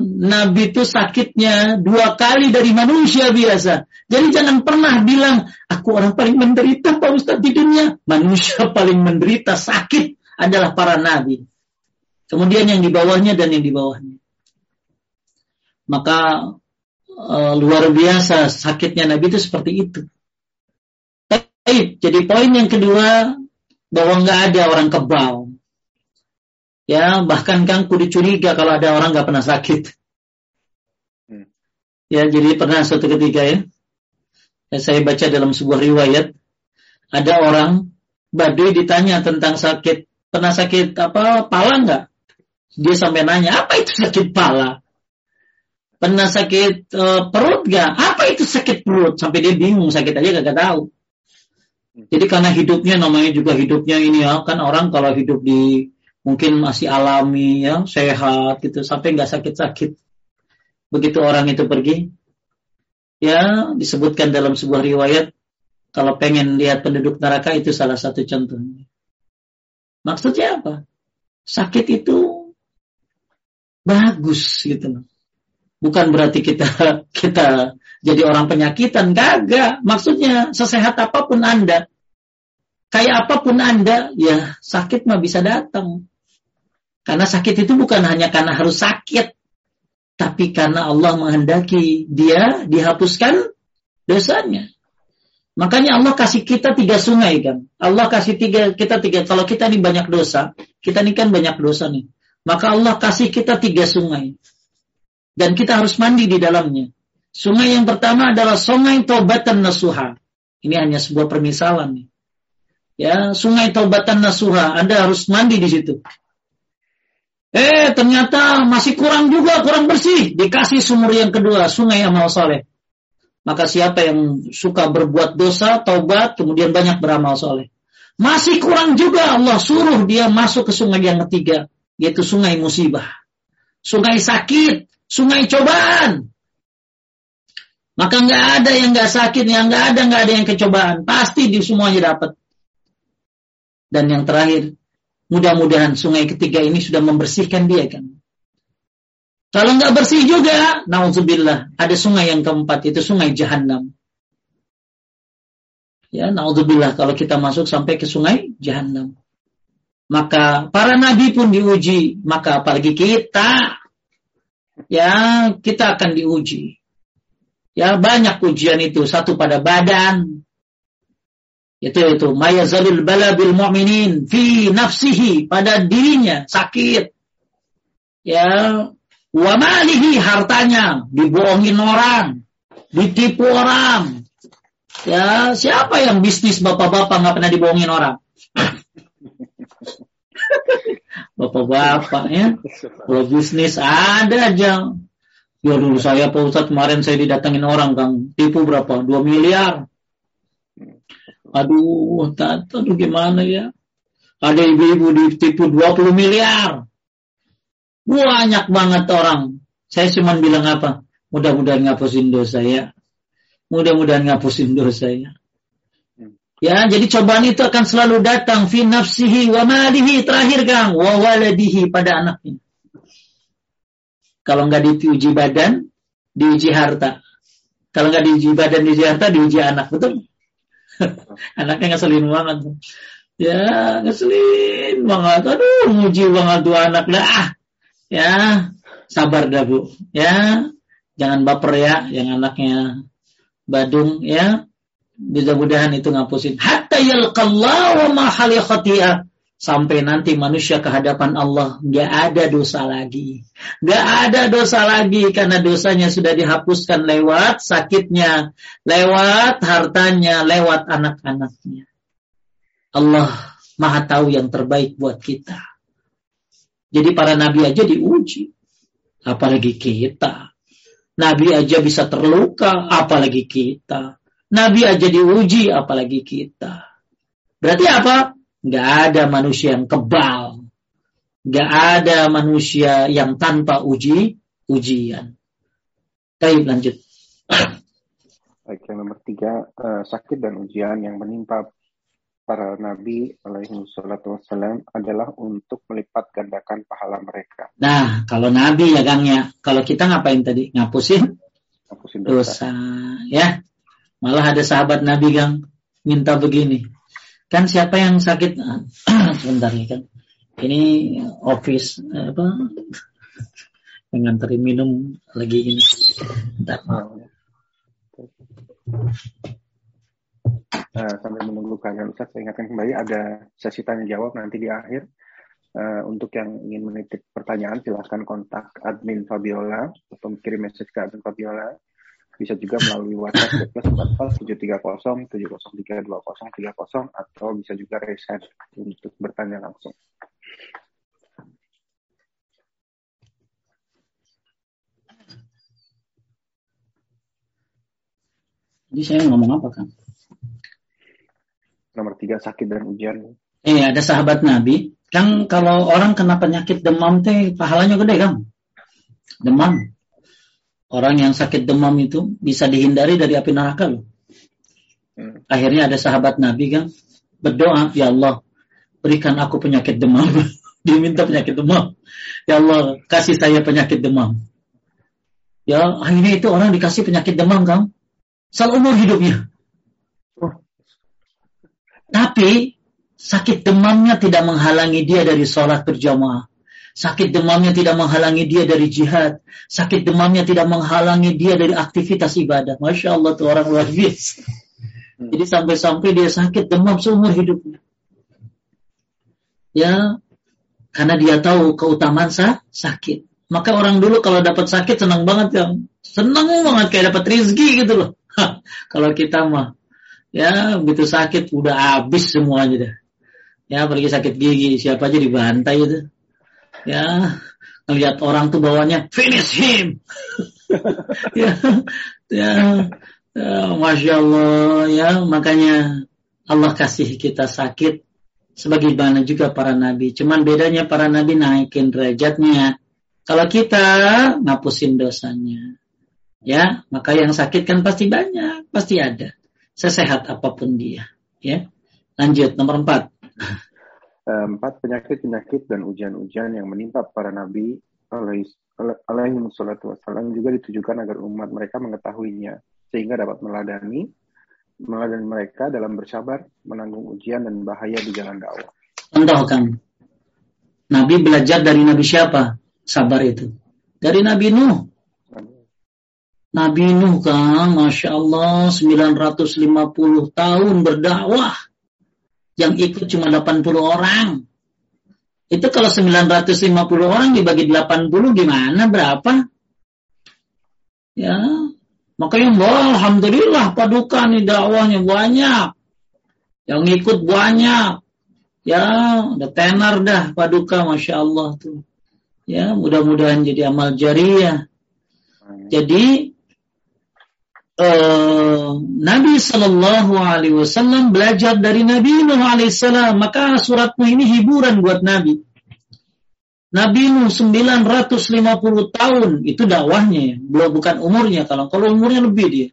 Nabi itu sakitnya dua kali dari manusia biasa. Jadi jangan pernah bilang, aku orang paling menderita Pak Ustaz di dunia. Manusia paling menderita sakit adalah para Nabi. Kemudian yang di bawahnya dan yang di bawahnya. Maka uh, luar biasa sakitnya Nabi itu seperti itu. Baik, jadi poin yang kedua bahwa nggak ada orang kebal Ya, bahkan kan kudu curiga kalau ada orang nggak pernah sakit. Hmm. Ya, jadi pernah suatu ketika ya, ya, saya baca dalam sebuah riwayat, ada orang Baduy ditanya tentang sakit, pernah sakit apa pala nggak? Dia sampai nanya, apa itu sakit pala? Pernah sakit uh, perut nggak? Apa itu sakit perut? Sampai dia bingung, sakit aja gak tahu. Hmm. Jadi karena hidupnya namanya juga hidupnya ini ya, kan orang kalau hidup di mungkin masih alami ya sehat gitu sampai nggak sakit-sakit. Begitu orang itu pergi ya disebutkan dalam sebuah riwayat kalau pengen lihat penduduk neraka itu salah satu contohnya. Maksudnya apa? Sakit itu bagus gitu bukan berarti kita kita jadi orang penyakitan kagak. Maksudnya sesehat apa pun anda kayak apa pun anda ya sakit mah bisa datang karena sakit itu bukan hanya karena harus sakit, tapi karena Allah menghendaki dia dihapuskan dosanya. Makanya Allah kasih kita tiga sungai kan. Allah kasih tiga kita tiga. Kalau kita ini banyak dosa, kita ini kan banyak dosa nih. Maka Allah kasih kita tiga sungai. Dan kita harus mandi di dalamnya. Sungai yang pertama adalah sungai Taubatan Nasuha. Ini hanya sebuah permisalan nih. Ya, sungai Taubatan Nasuha, Anda harus mandi di situ. Eh ternyata masih kurang juga, kurang bersih. Dikasih sumur yang kedua, sungai amal soleh. Maka siapa yang suka berbuat dosa, taubat, kemudian banyak beramal soleh. Masih kurang juga Allah suruh dia masuk ke sungai yang ketiga, yaitu sungai musibah. Sungai sakit, sungai cobaan. Maka nggak ada yang nggak sakit, yang nggak ada nggak ada yang kecobaan. Pasti di semuanya dapat. Dan yang terakhir, Mudah-mudahan sungai ketiga ini sudah membersihkan dia kan. Kalau nggak bersih juga, naudzubillah, ada sungai yang keempat itu sungai jahanam. Ya, naudzubillah kalau kita masuk sampai ke sungai jahanam. Maka para nabi pun diuji, maka apalagi kita ya kita akan diuji. Ya banyak ujian itu, satu pada badan, itu itu mayazalul bala bil mu'minin fi nafsihi pada dirinya sakit ya wa malihi hartanya dibohongin orang ditipu orang ya siapa yang bisnis bapak-bapak nggak pernah dibohongin orang bapak bapak-bapak ya. Kalau bisnis ada aja. Ya dulu saya Pak Ustadz kemarin saya didatangin orang Kang, tipu berapa? 2 miliar. Aduh, tata tuh gimana ya? Ada ibu-ibu ditipu 20 miliar. Banyak banget orang. Saya cuma bilang apa? Mudah-mudahan ngapusin dosa ya. Mudah-mudahan ngapusin dosa ya. Ya, jadi cobaan itu akan selalu datang fi nafsihi wa malihi terakhir Kang, wa waladihi pada anaknya. Kalau nggak diuji badan, diuji harta. Kalau nggak diuji badan, diuji harta, diuji anak, betul? Anaknya ngeselin banget. Ya, ngeselin banget. Aduh, muji banget tuh anak lah. Ya, sabar dah bu. Ya, jangan baper ya, yang anaknya badung ya mudah-mudahan itu ngapusin hatta yalqallahu ma khati'ah sampai nanti manusia ke hadapan Allah nggak ada dosa lagi. Nggak ada dosa lagi karena dosanya sudah dihapuskan lewat sakitnya lewat hartanya lewat anak-anaknya. Allah maha tahu yang terbaik buat kita. Jadi para nabi aja diuji. Apalagi kita. Nabi aja bisa terluka apalagi kita. Nabi aja diuji, apalagi kita. Berarti apa? Gak ada manusia yang kebal. Gak ada manusia yang tanpa uji, ujian. Baik, lanjut. Baik, yang nomor tiga, uh, sakit dan ujian yang menimpa para nabi alaihi salatu wassalam adalah untuk melipat gandakan pahala mereka. Nah, kalau nabi ya Kang ya, kalau kita ngapain tadi? Ngapusin? Ngapusin dosa. dosa. Ya, Malah ada sahabat Nabi yang minta begini. Kan siapa yang sakit? Sebentar ya kan. Ini office apa? Mengantarin minum lagi ini. Bentar. Nah, sambil menunggu kalian Ustaz, saya ingatkan kembali ada sesi tanya jawab nanti di akhir. Uh, untuk yang ingin menitip pertanyaan silahkan kontak admin Fabiola atau kirim message ke admin Fabiola bisa juga melalui WhatsApp plus 44 730 703 2030 atau bisa juga reset untuk bertanya langsung. Jadi saya ngomong apa kan? Nomor tiga sakit dan ujian. Eh ada sahabat Nabi. Kan kalau orang kena penyakit demam teh pahalanya gede kan? Demam. Orang yang sakit demam itu bisa dihindari dari api neraka loh. Hmm. Akhirnya ada sahabat Nabi kan berdoa, ya Allah berikan aku penyakit demam. Dia minta penyakit demam. Ya Allah kasih saya penyakit demam. Ya akhirnya itu orang dikasih penyakit demam kan. Seumur hidupnya. Tapi sakit demamnya tidak menghalangi dia dari sholat berjamaah. Sakit demamnya tidak menghalangi dia dari jihad. Sakit demamnya tidak menghalangi dia dari aktivitas ibadah. Masya Allah tuh orang luar biasa. Hmm. Jadi sampai-sampai dia sakit demam seumur hidupnya. Ya, karena dia tahu keutamaan sah, sakit. Maka orang dulu kalau dapat sakit senang banget ya. Senang banget kayak dapat rezeki gitu loh. kalau kita mah ya begitu sakit udah habis semuanya deh. Ya pergi sakit gigi siapa aja dibantai itu ya ngelihat orang tuh bawanya finish him. Ya, ya ya masya Allah ya. Makanya Allah kasih kita sakit sebagaimana juga para nabi. Cuman bedanya para nabi naikin derajatnya. Kalau kita ngapusin dosanya ya maka yang sakit kan pasti banyak pasti ada. Sesehat apa pun dia ya. Lanjut nomor empat Empat penyakit-penyakit dan ujian-ujian yang menimpa para nabi alaihi wassalatu wassalam juga ditujukan agar umat mereka mengetahuinya sehingga dapat meladani meladani mereka dalam bersabar menanggung ujian dan bahaya di jalan dakwah. Contoh kan, Nabi belajar dari Nabi siapa? Sabar itu. Dari Nabi Nuh. Nabi Nuh kan, Masya Allah, 950 tahun berdakwah yang ikut cuma 80 orang. Itu kalau 950 orang dibagi 80 gimana berapa? Ya, makanya wah, alhamdulillah paduka nih dakwahnya banyak. Yang ikut banyak. Ya, udah tenar dah paduka, masya Allah tuh. Ya, mudah-mudahan jadi amal jariah. Jadi uh, Nabi Shallallahu Alaihi Wasallam belajar dari Nabi Nuh Alaihissalam, maka suratmu ini hiburan buat Nabi. Nabi Nuh 950 tahun itu dakwahnya ya, belum bukan umurnya kalau kalau umurnya lebih dia.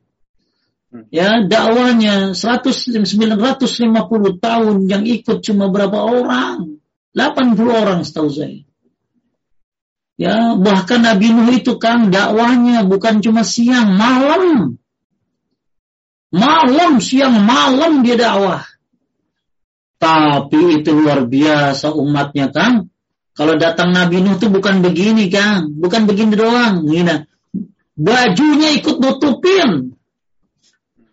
Hmm. Ya, dakwahnya 100 950 tahun yang ikut cuma berapa orang? 80 orang setahu saya. Ya, bahkan Nabi Nuh itu kan dakwahnya bukan cuma siang, malam. Malam, siang, malam dia dakwah. Tapi itu luar biasa umatnya kan. Kalau datang Nabi Nuh itu bukan begini Kang, bukan begini doang. Gini, bajunya ikut nutupin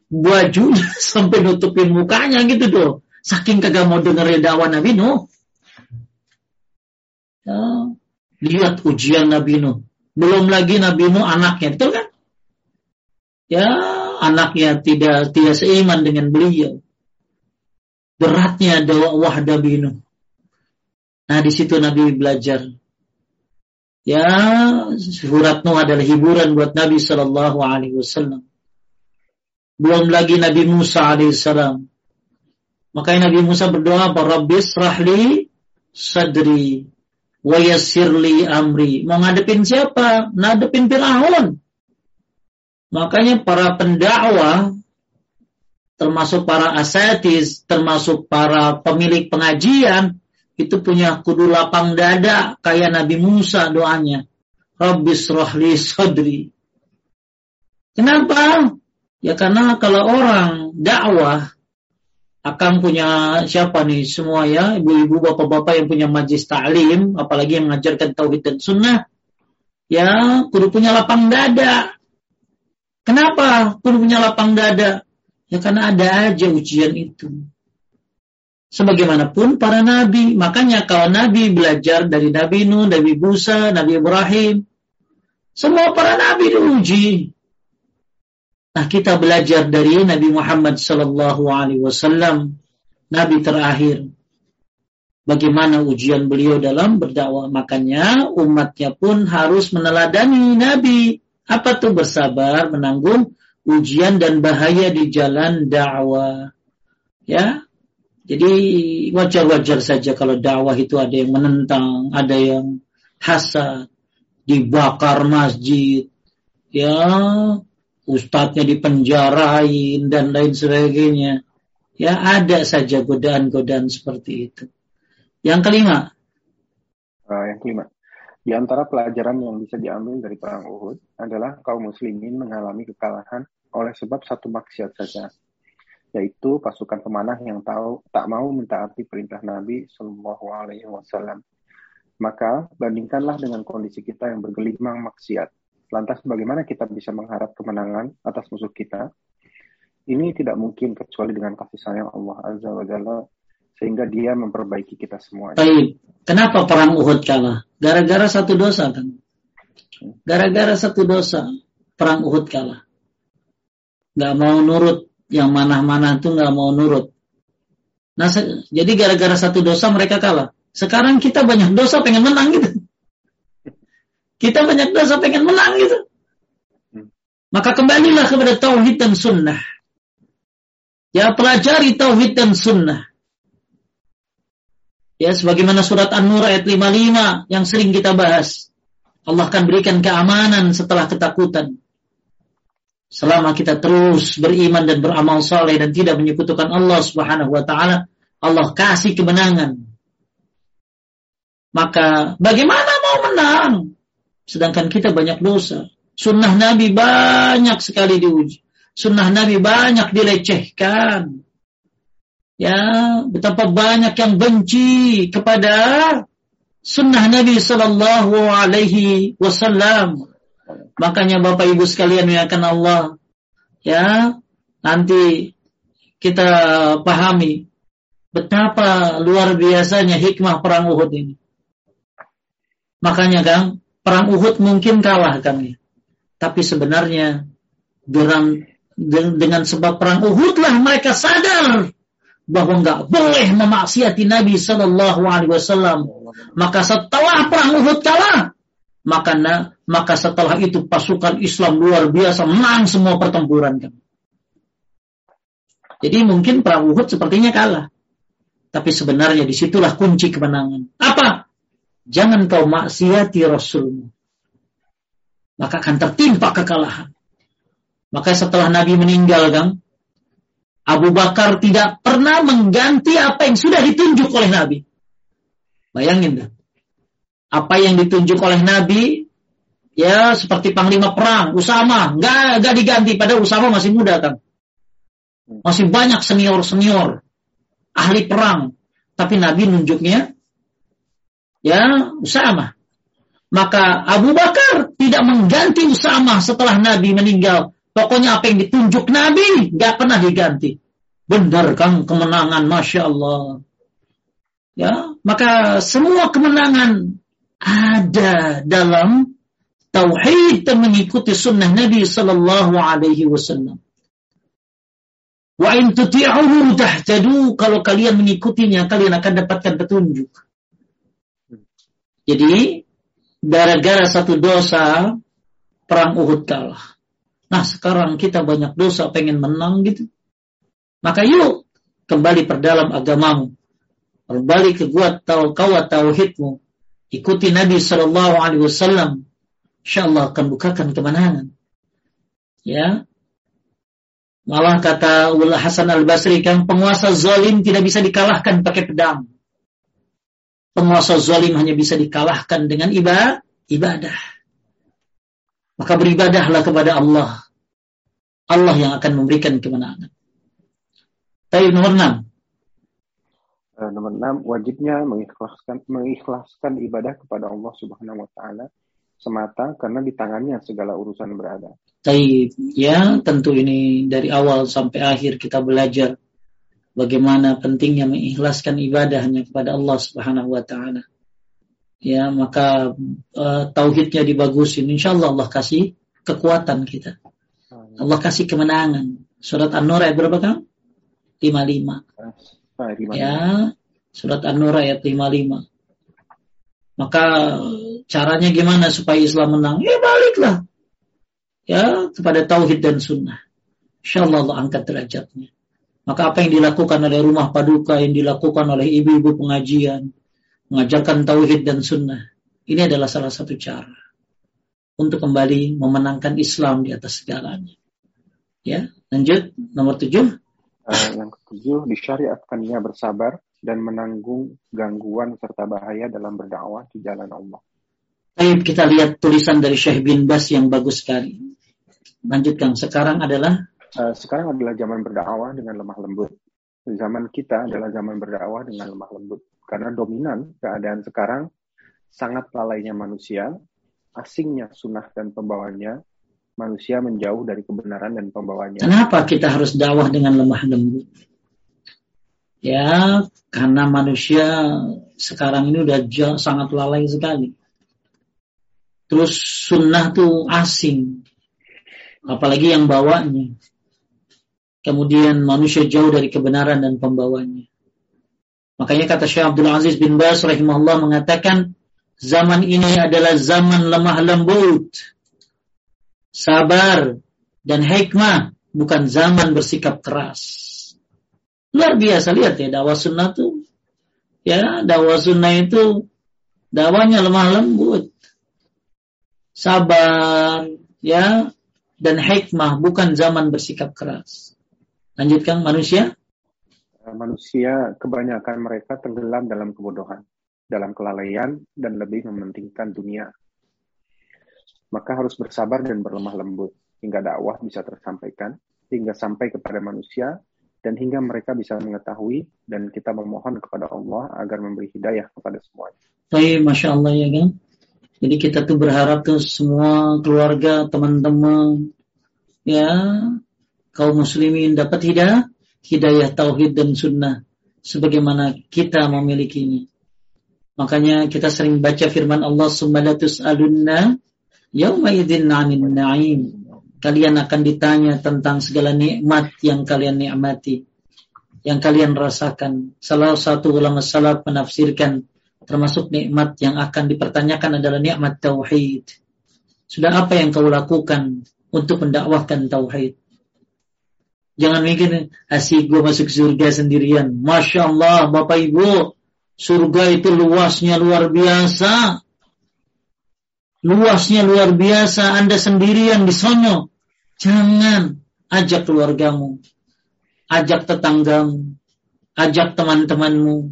bajunya sampai nutupin mukanya gitu tuh. Saking kagak mau denger dakwah Nabi Nuh. Ya, lihat ujian Nabi Nuh. Belum lagi Nabi Nuh anaknya, betul kan? Ya, anaknya tidak tidak seiman dengan beliau. Beratnya dakwah Nabi Nuh. Nah, di situ Nabi belajar. Ya, surat Nuh adalah hiburan buat Nabi Shallallahu Alaihi Wasallam. Belum lagi Nabi Musa alaihissalam. Makanya Nabi Musa berdoa, Rabbis rahli sadri wa amri. Mau ngadepin siapa? Ngadepin Fir'aun. Makanya para pendakwah termasuk para asatis, termasuk para pemilik pengajian, itu punya kudu lapang dada kayak Nabi Musa doanya. Rabbis rahli sadri. Kenapa? Ya karena kalau orang dakwah akan punya siapa nih semua ya ibu-ibu bapak-bapak yang punya majlis ta'lim apalagi yang mengajarkan tauhid dan sunnah ya kudu punya lapang dada kenapa punya lapang dada ya karena ada aja ujian itu sebagaimanapun para nabi makanya kalau nabi belajar dari nabi Nuh nabi Musa nabi Ibrahim semua para nabi diuji Nah, kita belajar dari Nabi Muhammad sallallahu alaihi wasallam, nabi terakhir. Bagaimana ujian beliau dalam berdakwah. Makanya umatnya pun harus meneladani Nabi. Apa tuh bersabar, menanggung ujian dan bahaya di jalan dakwah. Ya, jadi wajar-wajar saja kalau dakwah itu ada yang menentang, ada yang hasad, dibakar masjid, ya ustadznya dipenjarain dan lain sebagainya. Ya ada saja godaan-godaan seperti itu. Yang kelima. Uh, yang kelima. Di antara pelajaran yang bisa diambil dari perang Uhud adalah kaum muslimin mengalami kekalahan oleh sebab satu maksiat saja, yaitu pasukan pemanah yang tahu tak mau mentaati perintah Nabi Shallallahu Alaihi Wasallam. Maka bandingkanlah dengan kondisi kita yang bergelimang maksiat Lantas bagaimana kita bisa mengharap kemenangan atas musuh kita? Ini tidak mungkin kecuali dengan kasih sayang Allah Azza wa Jalla sehingga dia memperbaiki kita semua. Baik. Kenapa perang Uhud kalah? Gara-gara satu dosa kan? Gara-gara satu dosa perang Uhud kalah. Gak mau nurut yang mana-mana tuh gak mau nurut. Nah, jadi gara-gara satu dosa mereka kalah. Sekarang kita banyak dosa pengen menang gitu. Kita banyak dosa pengen menang gitu. Maka kembalilah kepada tauhid dan sunnah. Ya pelajari tauhid dan sunnah. Ya sebagaimana surat An-Nur ayat 55 yang sering kita bahas. Allah akan berikan keamanan setelah ketakutan. Selama kita terus beriman dan beramal saleh dan tidak menyekutukan Allah Subhanahu wa taala, Allah kasih kemenangan. Maka bagaimana mau menang? Sedangkan kita banyak dosa. Sunnah Nabi banyak sekali diuji. Sunnah Nabi banyak dilecehkan. Ya, betapa banyak yang benci kepada sunnah Nabi Sallallahu Alaihi Wasallam. Makanya Bapak Ibu sekalian akan Allah, ya nanti kita pahami betapa luar biasanya hikmah perang Uhud ini. Makanya Kang, Perang Uhud mungkin kalah kami. Tapi sebenarnya dengan, dengan sebab perang Uhud lah mereka sadar bahwa nggak boleh memaksiati Nabi Shallallahu Alaihi Wasallam. Maka setelah perang Uhud kalah, maka maka setelah itu pasukan Islam luar biasa menang semua pertempuran kan. Jadi mungkin perang Uhud sepertinya kalah. Tapi sebenarnya di situlah kunci kemenangan. Apa? Jangan kau maksiati Rasulmu. Maka akan tertimpa kekalahan. Maka setelah Nabi meninggal, Kang, Abu Bakar tidak pernah mengganti apa yang sudah ditunjuk oleh Nabi. Bayangin dah. Apa yang ditunjuk oleh Nabi ya seperti panglima perang Usama. Nggak nggak diganti pada Usama masih muda kan masih banyak senior senior ahli perang. Tapi Nabi nunjuknya ya Usama. Maka Abu Bakar tidak mengganti Usama setelah Nabi meninggal pokoknya apa yang ditunjuk Nabi nggak pernah diganti benar kan kemenangan masya Allah ya maka semua kemenangan ada dalam tauhid dan mengikuti sunnah Nabi Sallallahu Alaihi Wasallam. Wa in tahtadu kalau kalian mengikutinya kalian akan dapatkan petunjuk. Jadi gara-gara satu dosa perang Uhud kalah. Nah sekarang kita banyak dosa pengen menang gitu. Maka yuk kembali perdalam agamamu. Kembali ke kuat tau kawat tauhidmu ikuti Nabi Shallallahu Alaihi Wasallam, insya Allah akan bukakan kemenangan. Ya, malah kata Ullah Hasan Al Basri kan penguasa zalim tidak bisa dikalahkan pakai pedang. Penguasa zalim hanya bisa dikalahkan dengan ibadah. Maka beribadahlah kepada Allah. Allah yang akan memberikan kemenangan. Tapi nomor 6. Uh, nomor enam, wajibnya mengikhlaskan mengikhlaskan ibadah kepada Allah Subhanahu wa taala semata karena di tangannya segala urusan berada. Taib, ya tentu ini dari awal sampai akhir kita belajar bagaimana pentingnya mengikhlaskan ibadahnya kepada Allah Subhanahu wa taala. Ya, maka uh, tauhidnya dibagusin, insya Allah kasih kekuatan kita. Allah kasih kemenangan. Surat An-Nur ayat berapa kan? 55. Ya, surat An-Nur ayat 55. Maka caranya gimana supaya Islam menang? Ya baliklah. Ya, kepada tauhid dan sunnah. Insya Allah Allah angkat derajatnya. Maka apa yang dilakukan oleh rumah paduka, yang dilakukan oleh ibu-ibu pengajian, mengajarkan tauhid dan sunnah, ini adalah salah satu cara untuk kembali memenangkan Islam di atas segalanya. Ya, lanjut nomor tujuh. Uh, yang ketujuh, disyariatkannya bersabar dan menanggung gangguan serta bahaya dalam berdakwah di jalan Allah. Baik, kita lihat tulisan dari Syekh bin Bas yang bagus sekali. Lanjutkan, sekarang adalah? Uh, sekarang adalah zaman berdakwah dengan lemah lembut. Zaman kita adalah zaman berdakwah dengan lemah lembut. Karena dominan keadaan sekarang sangat lalainya manusia, asingnya sunnah dan pembawanya, manusia menjauh dari kebenaran dan pembawanya. Kenapa kita harus dakwah dengan lemah lembut? Ya, karena manusia sekarang ini udah jauh, sangat lalai sekali. Terus sunnah tuh asing, apalagi yang bawanya. Kemudian manusia jauh dari kebenaran dan pembawanya. Makanya kata Syekh Abdul Aziz bin Bas rahimahullah mengatakan zaman ini adalah zaman lemah lembut sabar, dan hikmah, bukan zaman bersikap keras. Luar biasa lihat ya dakwah sunnah tuh. Ya, dakwah sunnah itu dakwanya lemah lembut. Sabar, ya, dan hikmah bukan zaman bersikap keras. Lanjutkan manusia. Manusia kebanyakan mereka tenggelam dalam kebodohan, dalam kelalaian dan lebih mementingkan dunia maka harus bersabar dan berlemah lembut hingga dakwah bisa tersampaikan, hingga sampai kepada manusia, dan hingga mereka bisa mengetahui dan kita memohon kepada Allah agar memberi hidayah kepada semuanya. Baik, masya Allah ya kan. Jadi kita tuh berharap tuh semua keluarga, teman-teman, ya kaum muslimin dapat hidayah, hidayah tauhid dan sunnah, sebagaimana kita memilikinya. Makanya kita sering baca firman Allah Subhanahu alunna Yauma idzin 'anil na'im. Kalian akan ditanya tentang segala nikmat yang kalian nikmati. yang kalian rasakan. Salah satu ulama salaf menafsirkan termasuk nikmat yang akan dipertanyakan adalah nikmat tauhid. Sudah apa yang kau lakukan untuk mendakwahkan tauhid? Jangan mikir asik gue masuk surga sendirian. Masya Allah Bapak Ibu, surga itu luasnya luar biasa. Luasnya luar biasa. Anda sendirian di sono. Jangan ajak keluargamu, ajak tetanggamu, ajak teman-temanmu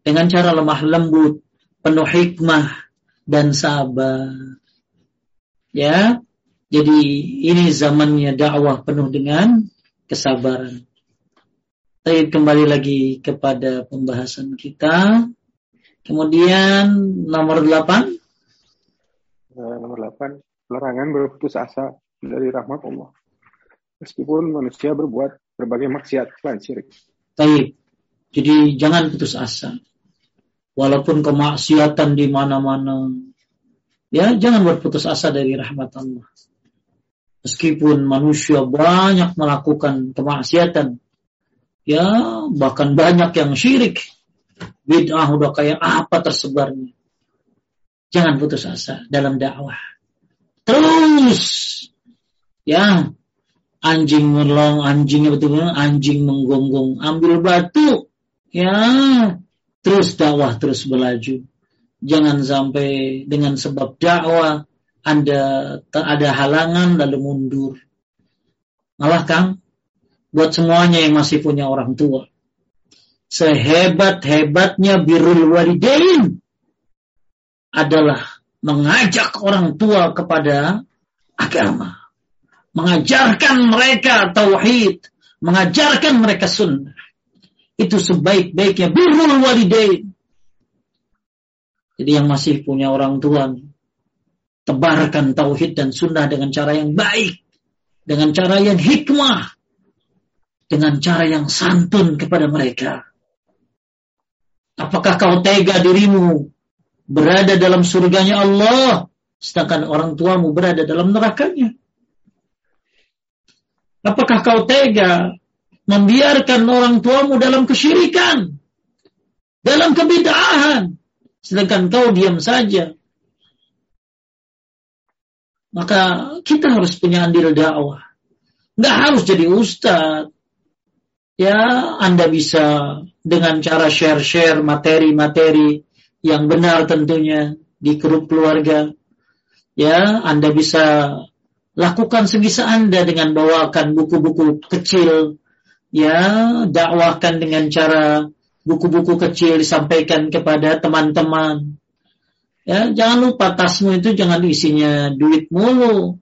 dengan cara lemah lembut, penuh hikmah dan sabar. Ya, jadi ini zamannya dakwah penuh dengan kesabaran. Tapi kembali lagi kepada pembahasan kita. Kemudian nomor 8. Eh, nomor 8. Larangan berputus asa dari rahmat Allah. Meskipun manusia berbuat berbagai maksiat selain syirik. Baik. Jadi jangan putus asa. Walaupun kemaksiatan di mana-mana. Ya, jangan berputus asa dari rahmat Allah. Meskipun manusia banyak melakukan kemaksiatan, ya bahkan banyak yang syirik, bid'ah udah kayak apa tersebarnya. Jangan putus asa dalam dakwah. Terus, ya anjing melong, anjingnya betul betul anjing menggonggong, ambil batu, ya terus dakwah terus berlaju. Jangan sampai dengan sebab dakwah anda ada halangan lalu mundur. Malah Kang, buat semuanya yang masih punya orang tua. Sehebat-hebatnya birul walidain adalah mengajak orang tua kepada agama. Mengajarkan mereka tauhid, mengajarkan mereka sunnah. Itu sebaik-baiknya birrul walidain. Jadi yang masih punya orang tua, tebarkan tauhid dan sunnah dengan cara yang baik, dengan cara yang hikmah, dengan cara yang santun kepada mereka. Apakah kau tega dirimu berada dalam surganya Allah, sedangkan orang tuamu berada dalam nerakanya? Apakah kau tega membiarkan orang tuamu dalam kesyirikan, dalam kebid'ahan, sedangkan kau diam saja maka kita harus punya andil dakwah. Nggak harus jadi ustadz. Ya, Anda bisa dengan cara share-share materi-materi yang benar tentunya di grup keluarga. Ya, Anda bisa lakukan sebisa Anda dengan bawakan buku-buku kecil. Ya, dakwahkan dengan cara buku-buku kecil disampaikan kepada teman-teman. Ya, jangan lupa tasmu itu jangan isinya duit mulu.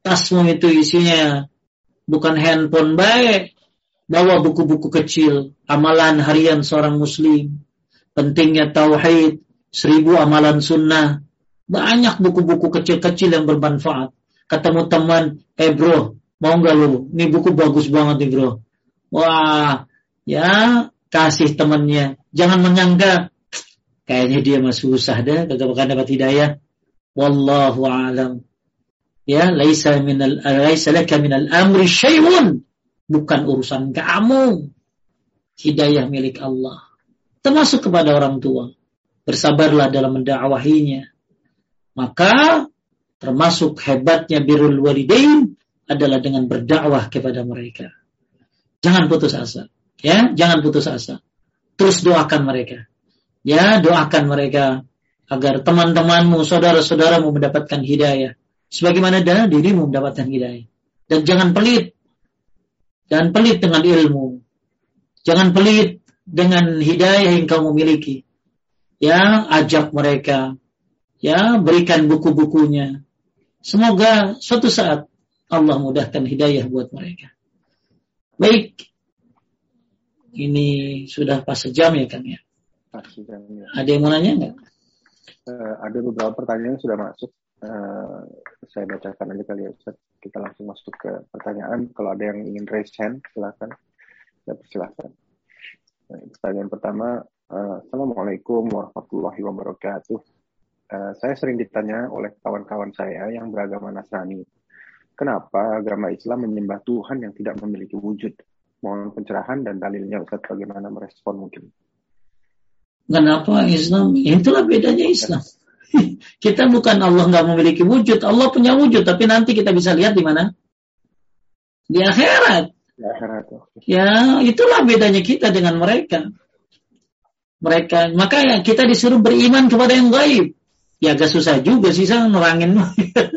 Tasmu itu isinya bukan handphone baik. Bawa buku-buku kecil, amalan harian seorang muslim. Pentingnya tauhid, seribu amalan sunnah. Banyak buku-buku kecil-kecil yang bermanfaat. Ketemu teman, eh bro, mau nggak lu? Ini buku bagus banget nih bro. Wah, ya kasih temannya. Jangan menyangka Kayaknya dia masih susah dah, kagak bakal dapat hidayah. Wallahu a'lam. Ya, laisa minal laisa laka minal amri syai'un. Bukan urusan kamu. Hidayah milik Allah. Termasuk kepada orang tua. Bersabarlah dalam mendakwahinya. Maka termasuk hebatnya birrul walidain adalah dengan berdakwah kepada mereka. Jangan putus asa. Ya, jangan putus asa. Terus doakan mereka. Ya, doakan mereka agar teman-temanmu, saudara-saudaramu mendapatkan hidayah. Sebagaimana dana dirimu mendapatkan hidayah. Dan jangan pelit. Dan pelit dengan ilmu. Jangan pelit dengan hidayah yang kamu miliki. Ya, ajak mereka. Ya, berikan buku-bukunya. Semoga suatu saat Allah mudahkan hidayah buat mereka. Baik. Ini sudah pas sejam ya kan ya. Ada yang mau nanya nggak? Uh, ada beberapa pertanyaan yang sudah masuk. Uh, saya bacakan aja kali ya Ustaz. Kita langsung masuk ke pertanyaan. Kalau ada yang ingin raise hand, silakan. Ya, silakan. Nah, pertanyaan pertama, uh, Assalamualaikum warahmatullahi wabarakatuh. Uh, saya sering ditanya oleh kawan-kawan saya yang beragama Nasrani, kenapa agama Islam menyembah Tuhan yang tidak memiliki wujud? Mohon pencerahan dan dalilnya Ustaz bagaimana merespon mungkin. Kenapa Islam? Itulah bedanya Islam. kita bukan Allah nggak memiliki wujud, Allah punya wujud, tapi nanti kita bisa lihat di mana? Di akhirat. Di akhirat. Ya, itulah bedanya kita dengan mereka. Mereka, maka ya kita disuruh beriman kepada yang gaib. Ya agak susah juga sih, saya nerangin.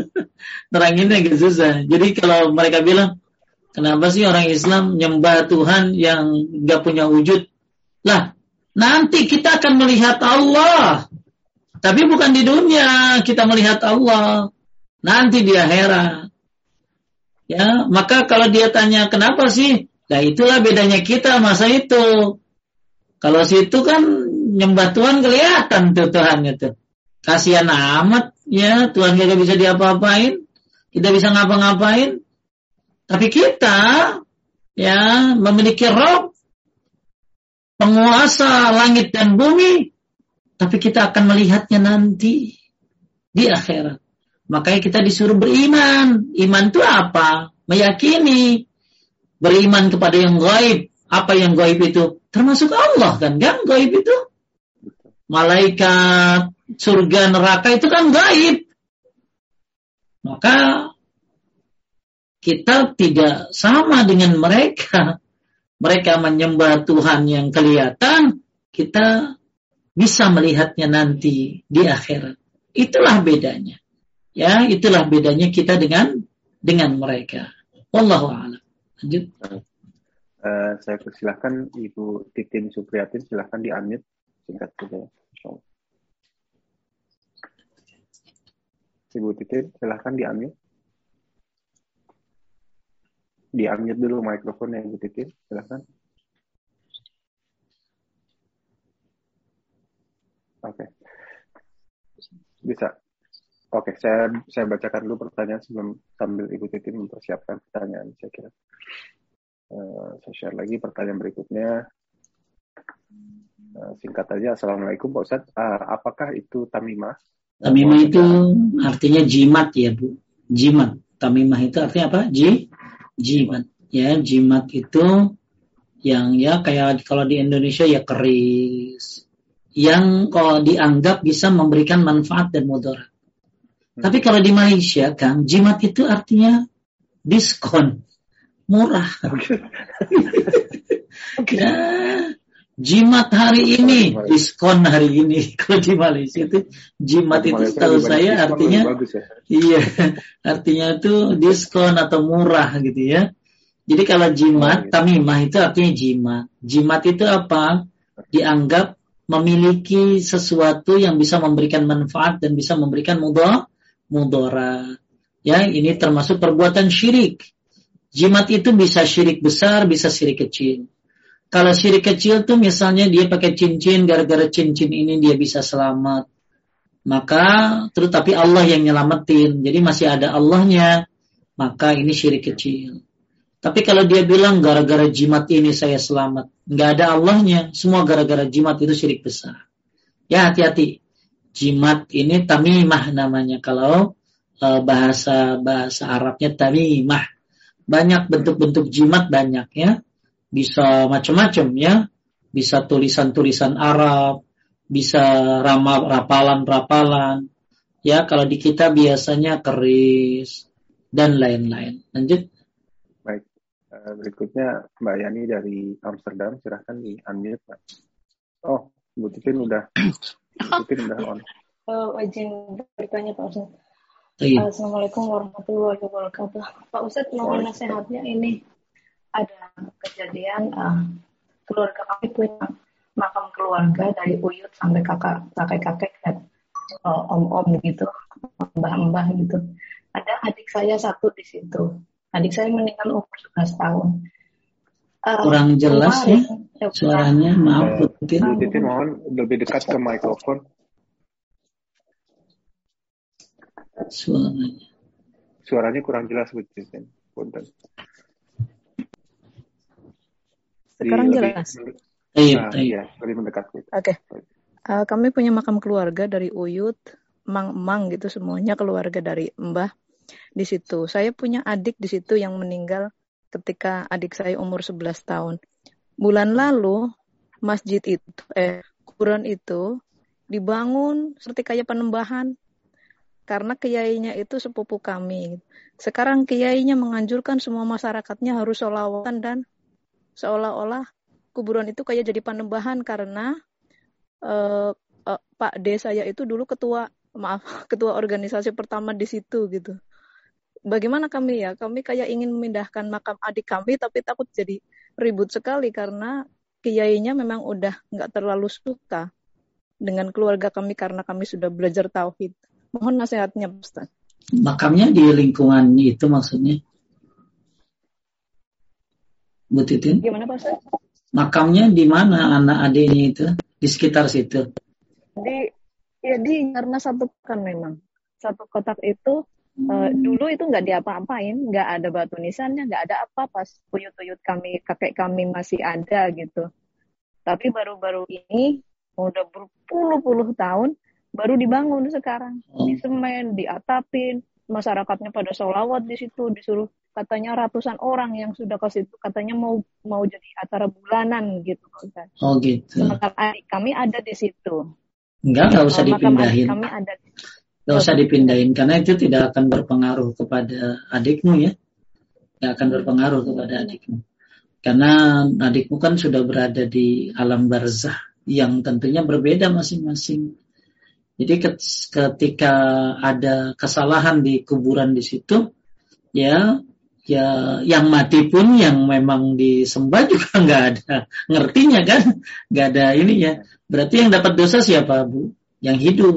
Neranginnya agak susah. Jadi kalau mereka bilang, kenapa sih orang Islam nyembah Tuhan yang nggak punya wujud? Lah, Nanti kita akan melihat Allah. Tapi bukan di dunia kita melihat Allah. Nanti di akhirat. Ya, maka kalau dia tanya kenapa sih? Nah itulah bedanya kita masa itu. Kalau situ kan nyembah Tuhan kelihatan tuh Tuhan itu. Kasihan amat ya Tuhan gak bisa diapa-apain. Kita bisa ngapa-ngapain. Tapi kita ya memiliki roh penguasa langit dan bumi, tapi kita akan melihatnya nanti di akhirat. Makanya kita disuruh beriman. Iman itu apa? Meyakini. Beriman kepada yang gaib. Apa yang gaib itu? Termasuk Allah kan? Kan gaib itu? Malaikat, surga, neraka itu kan gaib. Maka kita tidak sama dengan mereka mereka menyembah Tuhan yang kelihatan, kita bisa melihatnya nanti di akhirat. Itulah bedanya. Ya, itulah bedanya kita dengan dengan mereka. Wallahu a'lam. Lanjut. Uh, saya persilahkan Ibu Titin Supriyatin silahkan di unmute singkat saja. Ibu Titin silahkan di di dulu mikrofonnya Ibu Titin, silahkan. Oke. Okay. Bisa. Oke, okay, saya saya bacakan dulu pertanyaan sebelum sambil Ibu Titin mempersiapkan pertanyaan saya kira. Uh, saya share lagi pertanyaan berikutnya. Uh, singkat aja, Assalamualaikum Pak Ustadz. Uh, apakah itu tamimah? Tamimah itu artinya jimat ya Bu. Jimat. Tamimah itu artinya apa? Ji, jimat ya jimat itu yang ya kayak kalau di Indonesia ya keris yang kalau dianggap bisa memberikan manfaat dan mudarat. Hmm. Tapi kalau di Malaysia kan jimat itu artinya diskon murah. ya, jimat hari ini. diskon hari ini. Kalau di Malaysia itu jimat itu setahu saya artinya ya? iya artinya itu diskon atau murah gitu ya. Jadi kalau jimat oh, tamimah itu artinya jimat. Jimat itu apa? Dianggap memiliki sesuatu yang bisa memberikan manfaat dan bisa memberikan mudah mudora ya ini termasuk perbuatan syirik. Jimat itu bisa syirik besar bisa syirik kecil kalau syirik kecil tuh misalnya dia pakai cincin, gara-gara cincin ini dia bisa selamat. Maka terus tapi Allah yang nyelamatin, jadi masih ada Allahnya, maka ini syirik kecil. Tapi kalau dia bilang gara-gara jimat ini saya selamat, nggak ada Allahnya, semua gara-gara jimat itu syirik besar. Ya hati-hati, jimat ini tamimah namanya kalau uh, bahasa bahasa Arabnya tamimah. Banyak bentuk-bentuk jimat banyak ya bisa macam-macam ya, bisa tulisan-tulisan Arab, bisa ramal rapalan-rapalan. Ya, kalau di kita biasanya keris dan lain-lain. Lanjut. Baik. Eh, berikutnya Mbak Yani dari Amsterdam, silahkan di unmute, Mbak. Oh, Bu Titin udah, Bu Titin udah on. Oh, izin bertanya Pak Ustaz. Iya. Assalamualaikum warahmatullahi wabarakatuh. Pak Ustadz, mohon nasihatnya ini ada kejadian uh, keluarga kami punya makam keluarga dari uyut sampai kakak kakek kakek dan uh, om om gitu mbah mbah gitu. Ada adik saya satu di situ. Adik saya meninggal umur 11 tahun. Uh, kurang jelas ya, ya suaranya maaf Bu Titin mohon lebih dekat ke mikrofon. Suaranya. Suaranya kurang jelas Bu Titin punten sekarang jelas. Iya, nah, iya, lebih mendekat. Oke. Okay. Uh, eh, kami punya makam keluarga dari Uyut, Mang-mang gitu semuanya keluarga dari Mbah di situ. Saya punya adik di situ yang meninggal ketika adik saya umur 11 tahun. Bulan lalu masjid itu eh kuburan itu dibangun seperti kayak penembahan karena kiainya itu sepupu kami. Sekarang kiainya menganjurkan semua masyarakatnya harus sholawatan dan seolah-olah kuburan itu kayak jadi penembahan karena uh, uh, Pak D saya itu dulu ketua maaf ketua organisasi pertama di situ gitu bagaimana kami ya? Kami kayak ingin memindahkan makam adik kami, tapi takut jadi ribut sekali karena kiainya memang udah nggak terlalu suka dengan keluarga kami karena kami sudah belajar tauhid. Mohon nasihatnya, Ustaz. Makamnya di lingkungan itu maksudnya? Bu Titin? Gimana Pak Ustaz? Makamnya di mana anak adiknya itu? Di sekitar situ? Di ya di karena satu kan memang satu kotak itu Uh, dulu itu nggak diapa-apain, nggak ada batu nisannya, nggak ada apa pas tuyut-tuyut kami, kakek kami masih ada gitu. Tapi baru-baru ini udah berpuluh-puluh tahun baru dibangun sekarang, di oh. semen, diatapin, masyarakatnya pada sholawat di situ, disuruh katanya ratusan orang yang sudah ke situ katanya mau mau jadi acara bulanan gitu kan. Oh gitu. Sementara adik kami ada di situ. Enggak, nggak usah dipindahin. Kami ada Gak usah dipindahin karena itu tidak akan berpengaruh kepada adikmu ya. Gak akan berpengaruh kepada adikmu. Karena adikmu kan sudah berada di alam barzah yang tentunya berbeda masing-masing. Jadi ketika ada kesalahan di kuburan di situ, ya, ya yang mati pun yang memang disembah juga nggak ada ngertinya kan, nggak ada ini ya. Berarti yang dapat dosa siapa bu? Yang hidup.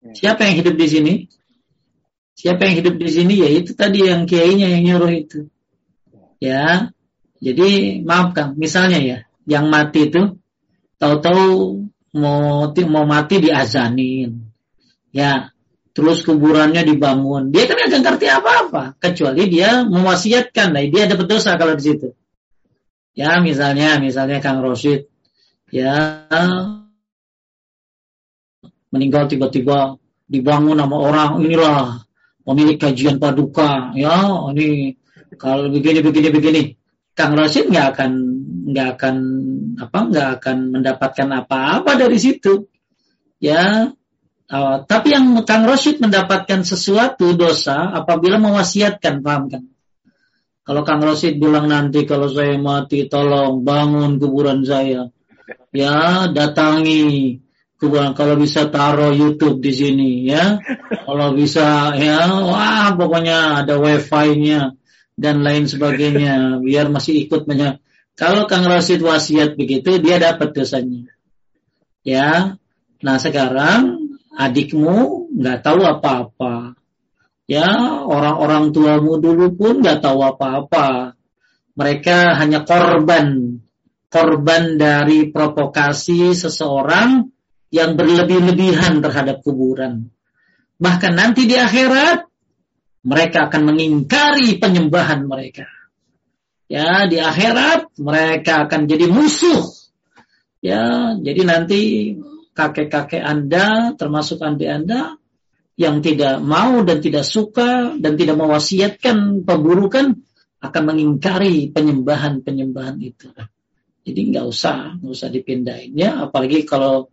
Hmm. Siapa yang hidup di sini? Siapa yang hidup di sini? Ya itu tadi yang kiainya yang nyuruh itu. Ya, jadi maaf kang, misalnya ya, yang mati itu tahu-tahu mau mau mati diazanin, ya, terus kuburannya dibangun. Dia kan nggak ngerti apa-apa, kecuali dia mewasiatkan. Nah, dia dapat dosa kalau di situ. Ya, misalnya, misalnya Kang Rosid, ya meninggal tiba-tiba dibangun sama orang inilah pemilik kajian paduka ya ini kalau begini begini begini Kang Rashid nggak akan nggak akan apa nggak akan mendapatkan apa-apa dari situ ya uh, tapi yang Kang Rashid mendapatkan sesuatu dosa apabila mewasiatkan paham kan kalau Kang Rashid bilang nanti kalau saya mati tolong bangun kuburan saya ya datangi Tuhan kalau bisa taruh YouTube di sini ya. Kalau bisa ya wah pokoknya ada wifi-nya dan lain sebagainya biar masih ikut banyak. Kalau Kang Rasid wasiat begitu dia dapat dosanya. Ya. Nah, sekarang adikmu nggak tahu apa-apa. Ya, orang-orang tuamu dulu pun nggak tahu apa-apa. Mereka hanya korban korban dari provokasi seseorang yang berlebih-lebihan terhadap kuburan. Bahkan nanti di akhirat mereka akan mengingkari penyembahan mereka. Ya, di akhirat mereka akan jadi musuh. Ya, jadi nanti kakek-kakek Anda termasuk adik Anda yang tidak mau dan tidak suka dan tidak mewasiatkan peburukan akan mengingkari penyembahan-penyembahan itu. Jadi nggak usah, nggak usah dipindahin ya. Apalagi kalau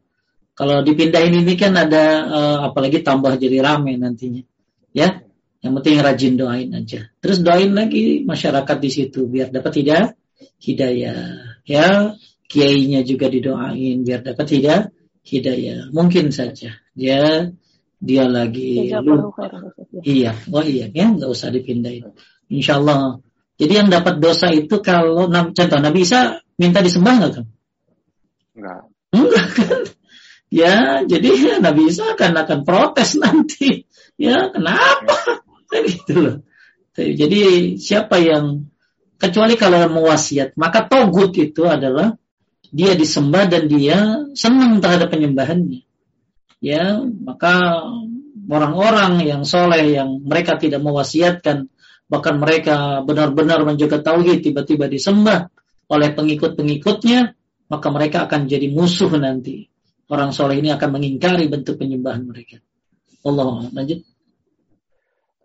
kalau dipindahin ini kan ada uh, apalagi tambah jadi rame nantinya. Ya. Yang penting rajin doain aja. Terus doain lagi masyarakat di situ biar dapat hidayah, hidayah. Ya, kiainya juga didoain biar dapat hidayah, hidayah. Mungkin saja dia dia lagi lupa. Iya, oh iya ya, nggak usah dipindahin. Insya Allah. Jadi yang dapat dosa itu kalau contoh Nabi Isa minta disembah nggak kan? Enggak. Enggak kan? Ya, jadi Nabi Isa akan akan protes nanti. Ya, kenapa? Kan gitu loh. Jadi siapa yang kecuali kalau mau wasiat, maka togut itu adalah dia disembah dan dia senang terhadap penyembahannya. Ya, maka orang-orang yang soleh yang mereka tidak mewasiatkan, bahkan mereka benar-benar menjaga tauhid tiba-tiba disembah oleh pengikut-pengikutnya, maka mereka akan jadi musuh nanti orang soleh ini akan mengingkari bentuk penyembahan mereka. Allah lanjut.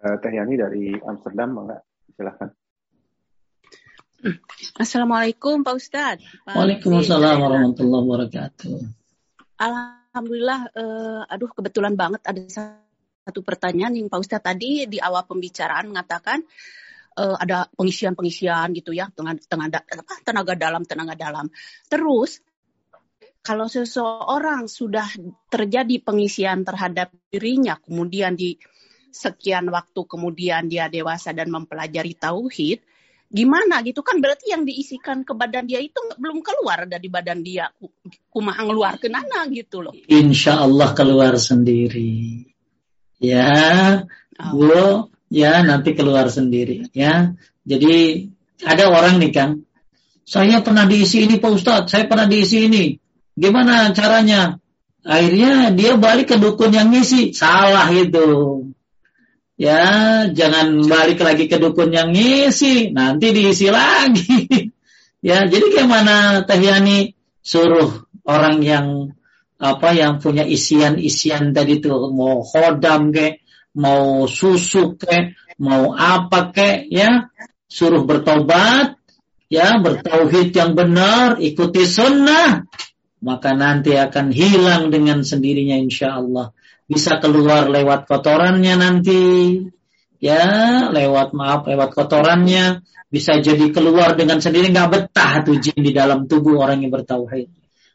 Uh, Teh Yani dari Amsterdam? Silahkan. Assalamualaikum Pak Ustadz. Waalaikumsalam warahmatullahi wabarakatuh. Alhamdulillah, uh, aduh kebetulan banget ada satu pertanyaan yang Pak Ustadz tadi di awal pembicaraan mengatakan uh, ada pengisian-pengisian gitu ya, tenaga, tenaga, apa, tenaga dalam, tenaga dalam. Terus kalau seseorang sudah terjadi pengisian terhadap dirinya, kemudian di sekian waktu kemudian dia dewasa dan mempelajari tauhid, gimana gitu? Kan berarti yang diisikan ke badan dia itu belum keluar dari badan dia. Kumaha ngeluar ke nana gitu loh. Insya Allah keluar sendiri. Ya oh. ya nanti keluar sendiri ya. Jadi ada orang nih kan saya pernah diisi ini Pak Ustadz. Saya pernah diisi ini. Gimana caranya? Akhirnya dia balik ke dukun yang ngisi. Salah itu ya jangan balik lagi ke dukun yang ngisi. Nanti diisi lagi. Ya jadi kayak mana Teh Yani? Suruh orang yang apa yang punya isian-isian tadi tuh mau hodam ke mau susu ke mau apa ke ya. Suruh bertobat ya bertauhid yang benar ikuti sunnah. Maka nanti akan hilang dengan sendirinya insya Allah bisa keluar lewat kotorannya nanti. Ya lewat maaf lewat kotorannya. Bisa jadi keluar dengan sendiri. Nggak betah tuh jin di dalam tubuh orang yang bertauhid.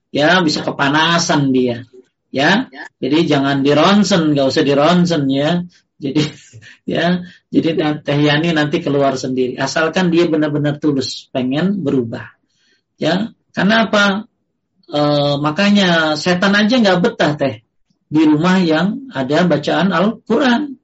Ya bisa kepanasan dia. Ya jadi jangan dironsen. Nggak usah dironsen ya. Jadi ya jadi Teh Yani nanti keluar sendiri. Asalkan dia benar-benar tulus pengen berubah. Ya karena apa? E, makanya setan aja nggak betah teh di rumah yang ada bacaan Al-Quran.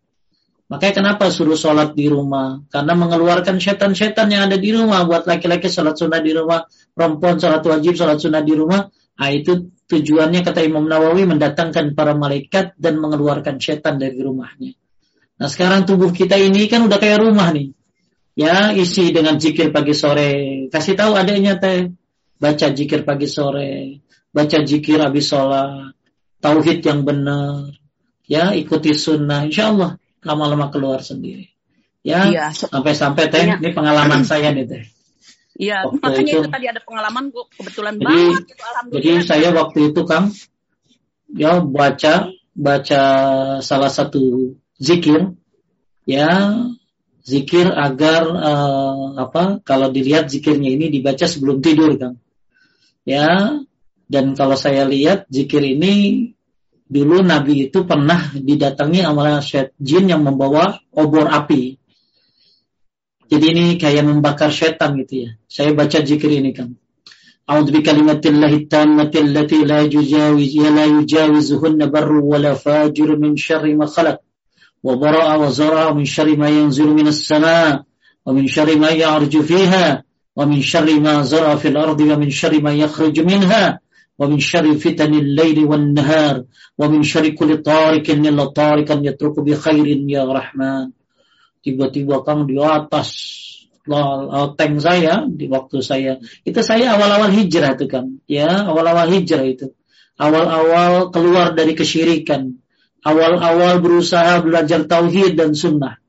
Makanya kenapa suruh sholat di rumah? Karena mengeluarkan setan-setan yang ada di rumah. Buat laki-laki sholat sunnah di rumah, perempuan sholat wajib, sholat sunnah di rumah. Nah, itu tujuannya kata Imam Nawawi mendatangkan para malaikat dan mengeluarkan setan dari rumahnya. Nah sekarang tubuh kita ini kan udah kayak rumah nih. Ya isi dengan zikir pagi sore. Kasih tahu adanya teh. Baca zikir pagi sore. Baca zikir habis sholat tauhid yang benar, ya ikuti sunnah, insya Allah lama-lama keluar sendiri. Ya, iya. sampai-sampai teh, ini pengalaman saya nih teh. Iya, makanya itu, itu tadi ada pengalaman gue kebetulan jadi, banget. Gitu, jadi saya waktu itu kang, ya baca baca salah satu zikir, ya zikir agar uh, apa? Kalau dilihat zikirnya ini dibaca sebelum tidur kang. Ya, dan kalau saya lihat zikir ini dulu Nabi itu pernah didatangi amalan jin yang membawa obor api. Jadi ini kayak membakar setan gitu ya. Saya baca zikir ini kan. A'udzu bi kalimatillahi tammati allati la yujawiz ya la yujawizuhunna barru wa la fajir min syarri ma khalaq. Wa bara'a wa zara'a min syarri ma yanzilu minas sama' wa min syarri ma ya'ruju fiha wa min syarri ma zara'a fil ardi wa min syarri ma yakhruju minha ومن شر فتن الليل والنهار ومن شر كل طارق إلا طارقا يترك بخير يا رحمن tiba-tiba kang di atas tank saya di waktu saya itu saya awal-awal hijrah itu kan ya awal-awal hijrah itu awal-awal keluar dari kesyirikan awal-awal berusaha belajar tauhid dan sunnah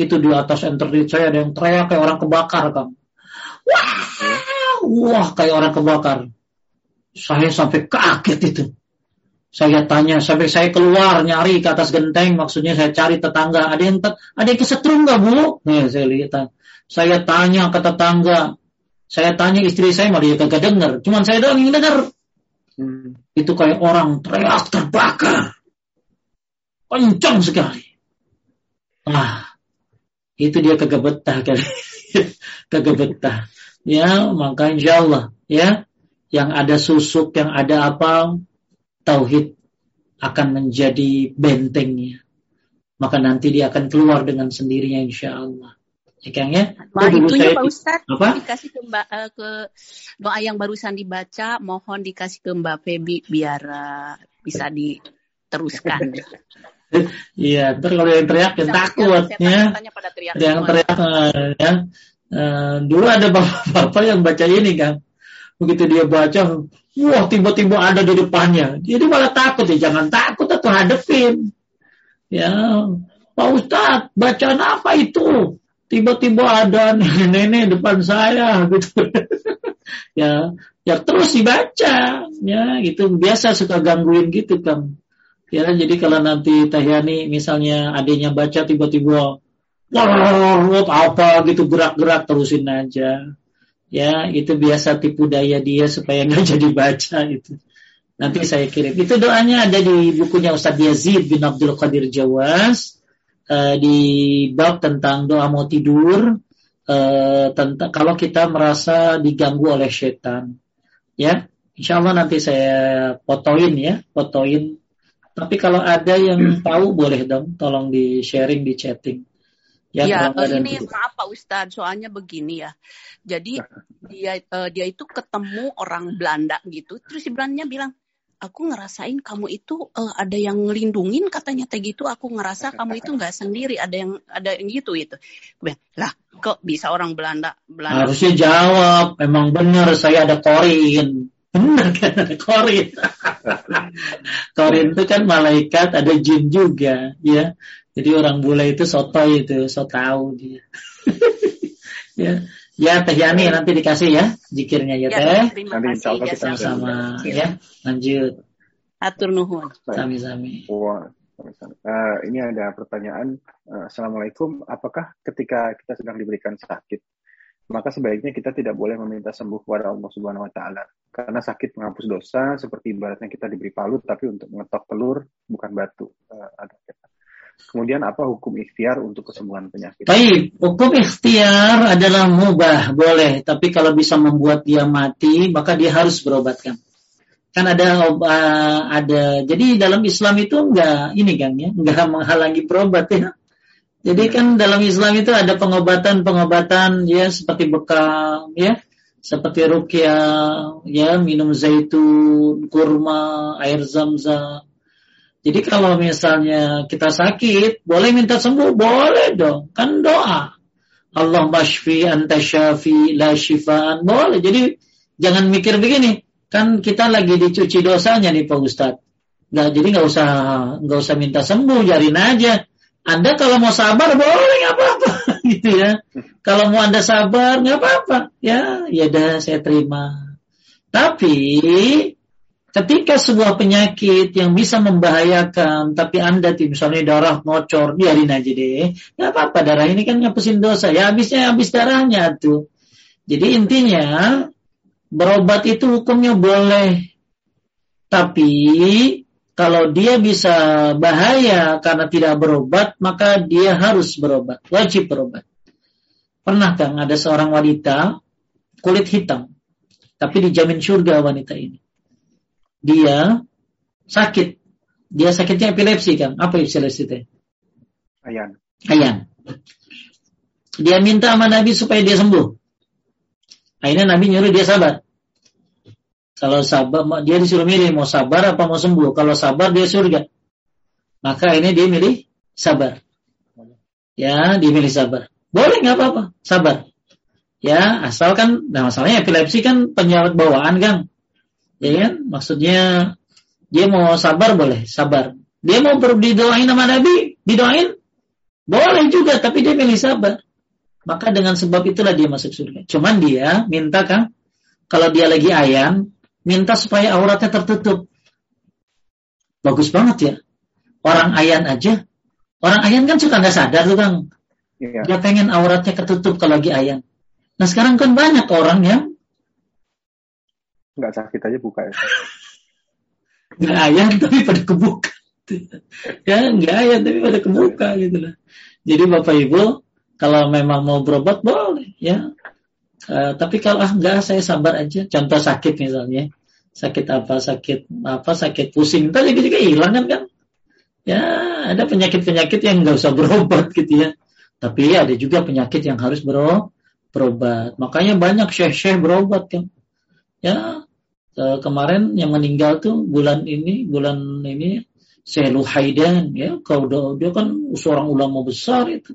itu di atas internet saya ada yang teriak kayak orang kebakar kang wah wah kayak orang kebakar saya sampai kaget itu. Saya tanya sampai saya keluar nyari ke atas genteng, maksudnya saya cari tetangga. Ada yang ada yang kesetrum nggak bu? Nih saya lihat. Saya tanya ke tetangga. Saya tanya istri saya malah dia kagak dengar. Cuman saya doang yang dengar. Hmm. Itu kayak orang teriak terbakar. Kencang sekali. Ah, itu dia kagak betah kali. kagak betah. Ya, maka insya Allah ya yang ada susuk, yang ada apa, tauhid akan menjadi bentengnya. Maka nanti dia akan keluar dengan sendirinya insya Allah. Ya Kang ya? Wah, itu ya Pak Ustadz, apa? dikasih ke Mbak uh, ke doa yang barusan dibaca, mohon dikasih ke Mbak Febi biar uh, bisa diteruskan. Iya, ntar kalau yang teriak yang takut ya. Yang teriak uh, ya. Uh, dulu ada bapak-bapak yang baca ini kan begitu dia baca wah tiba-tiba ada di depannya. Jadi malah takut ya jangan takut atau hadepin ya Pak Ustadz bacaan apa itu? Tiba-tiba ada nenek depan saya gitu. Ya ya terus dibaca. Ya gitu. Biasa suka gangguin gitu kan ya jadi kalau nanti Tahyani misalnya adiknya baca tiba-tiba wah apa? gitu gerak-gerak terusin aja ya itu biasa tipu daya dia supaya nggak jadi baca itu. Nanti saya kirim. Itu doanya ada di bukunya Ustadz Yazid bin Abdul Qadir Jawas uh, di bab tentang doa mau tidur uh, tentang kalau kita merasa diganggu oleh setan. Ya Insya Allah nanti saya fotoin ya fotoin tapi kalau ada yang tahu boleh dong tolong di sharing di chatting Ya, ya ini maaf Pak Ustadz, soalnya begini ya. Jadi dia uh, dia itu ketemu orang Belanda gitu, terus si Belandanya bilang, aku ngerasain kamu itu uh, ada yang ngelindungin katanya teh gitu, aku ngerasa kamu itu nggak sendiri, ada yang ada yang gitu itu. Lah, kok bisa orang Belanda Belanda? Harusnya jawab, emang benar saya ada korin. Benar kan ada korin. korin itu kan malaikat, ada jin juga, ya. Jadi orang bule itu soto itu, so tahu dia. ya, ya Teh Yani nanti dikasih ya zikirnya ya, ya Teh. Nanti insya Allah kita sama ya. Lanjut. Atur nuhun. Sami-sami. Uh, ini ada pertanyaan. Uh, Assalamualaikum. Apakah ketika kita sedang diberikan sakit, maka sebaiknya kita tidak boleh meminta sembuh kepada Allah Subhanahu Wa Taala karena sakit menghapus dosa seperti ibaratnya kita diberi palu tapi untuk mengetok telur bukan batu. Uh, ada Kemudian apa hukum ikhtiar untuk kesembuhan penyakit? Baik, hukum ikhtiar adalah mubah, boleh. Tapi kalau bisa membuat dia mati, maka dia harus berobatkan. Kan ada ada. Jadi dalam Islam itu enggak ini kan ya, enggak menghalangi berobat ya. Jadi kan dalam Islam itu ada pengobatan-pengobatan ya seperti bekam ya, seperti rukyah ya, minum zaitun, kurma, air zam-zam jadi kalau misalnya kita sakit, boleh minta sembuh, boleh dong. Kan doa. Allah mashfi anta syafi la shifaan. Boleh. Jadi jangan mikir begini. Kan kita lagi dicuci dosanya nih Pak Ustadz. Nggak, jadi nggak usah nggak usah minta sembuh, jarin aja. Anda kalau mau sabar boleh nggak apa-apa gitu ya. Kalau mau Anda sabar nggak apa-apa. Ya, ya dah saya terima. Tapi Ketika sebuah penyakit yang bisa membahayakan, tapi Anda misalnya darah ngocor, biarin aja deh. Gak apa-apa, darah ini kan ngapusin dosa. Ya habisnya habis darahnya tuh. Jadi intinya, berobat itu hukumnya boleh. Tapi kalau dia bisa bahaya karena tidak berobat, maka dia harus berobat. Wajib berobat. Pernah kan ada seorang wanita kulit hitam, tapi dijamin surga wanita ini dia sakit. Dia sakitnya epilepsi kan? Apa epilepsi itu? Ayan. Ayan. Dia minta sama Nabi supaya dia sembuh. Akhirnya Nabi nyuruh dia sabar. Kalau sabar, dia disuruh milih mau sabar apa mau sembuh. Kalau sabar dia surga. Maka ini dia milih sabar. Ya, dia milih sabar. Boleh nggak apa-apa, sabar. Ya, asalkan, nah masalahnya epilepsi kan penyakit bawaan kan ya kan? Maksudnya dia mau sabar boleh, sabar. Dia mau didoain sama Nabi, didoain boleh juga, tapi dia pilih sabar. Maka dengan sebab itulah dia masuk surga. Cuman dia minta kan, kalau dia lagi ayan, minta supaya auratnya tertutup. Bagus banget ya. Orang ayan aja, orang ayan kan suka nggak sadar tuh kang. Iya. Dia pengen auratnya ketutup kalau lagi ayan. Nah sekarang kan banyak orang yang nggak sakit aja buka ya. Nggak ayam tapi pada kebuka. Ya nggak ayam tapi pada kebuka gitu lah. Jadi bapak ibu kalau memang mau berobat boleh ya. Uh, tapi kalau ah nggak saya sabar aja. Contoh sakit misalnya. Sakit apa sakit apa sakit pusing. Tadi juga hilang kan kan? Ya ada penyakit penyakit yang nggak usah berobat gitu ya. Tapi ada juga penyakit yang harus berobat. Makanya banyak syekh-syekh berobat kan? Ya Eh, kemarin yang meninggal tuh bulan ini bulan ini Selu Haidan ya. Kalau dia kan seorang ulama besar itu.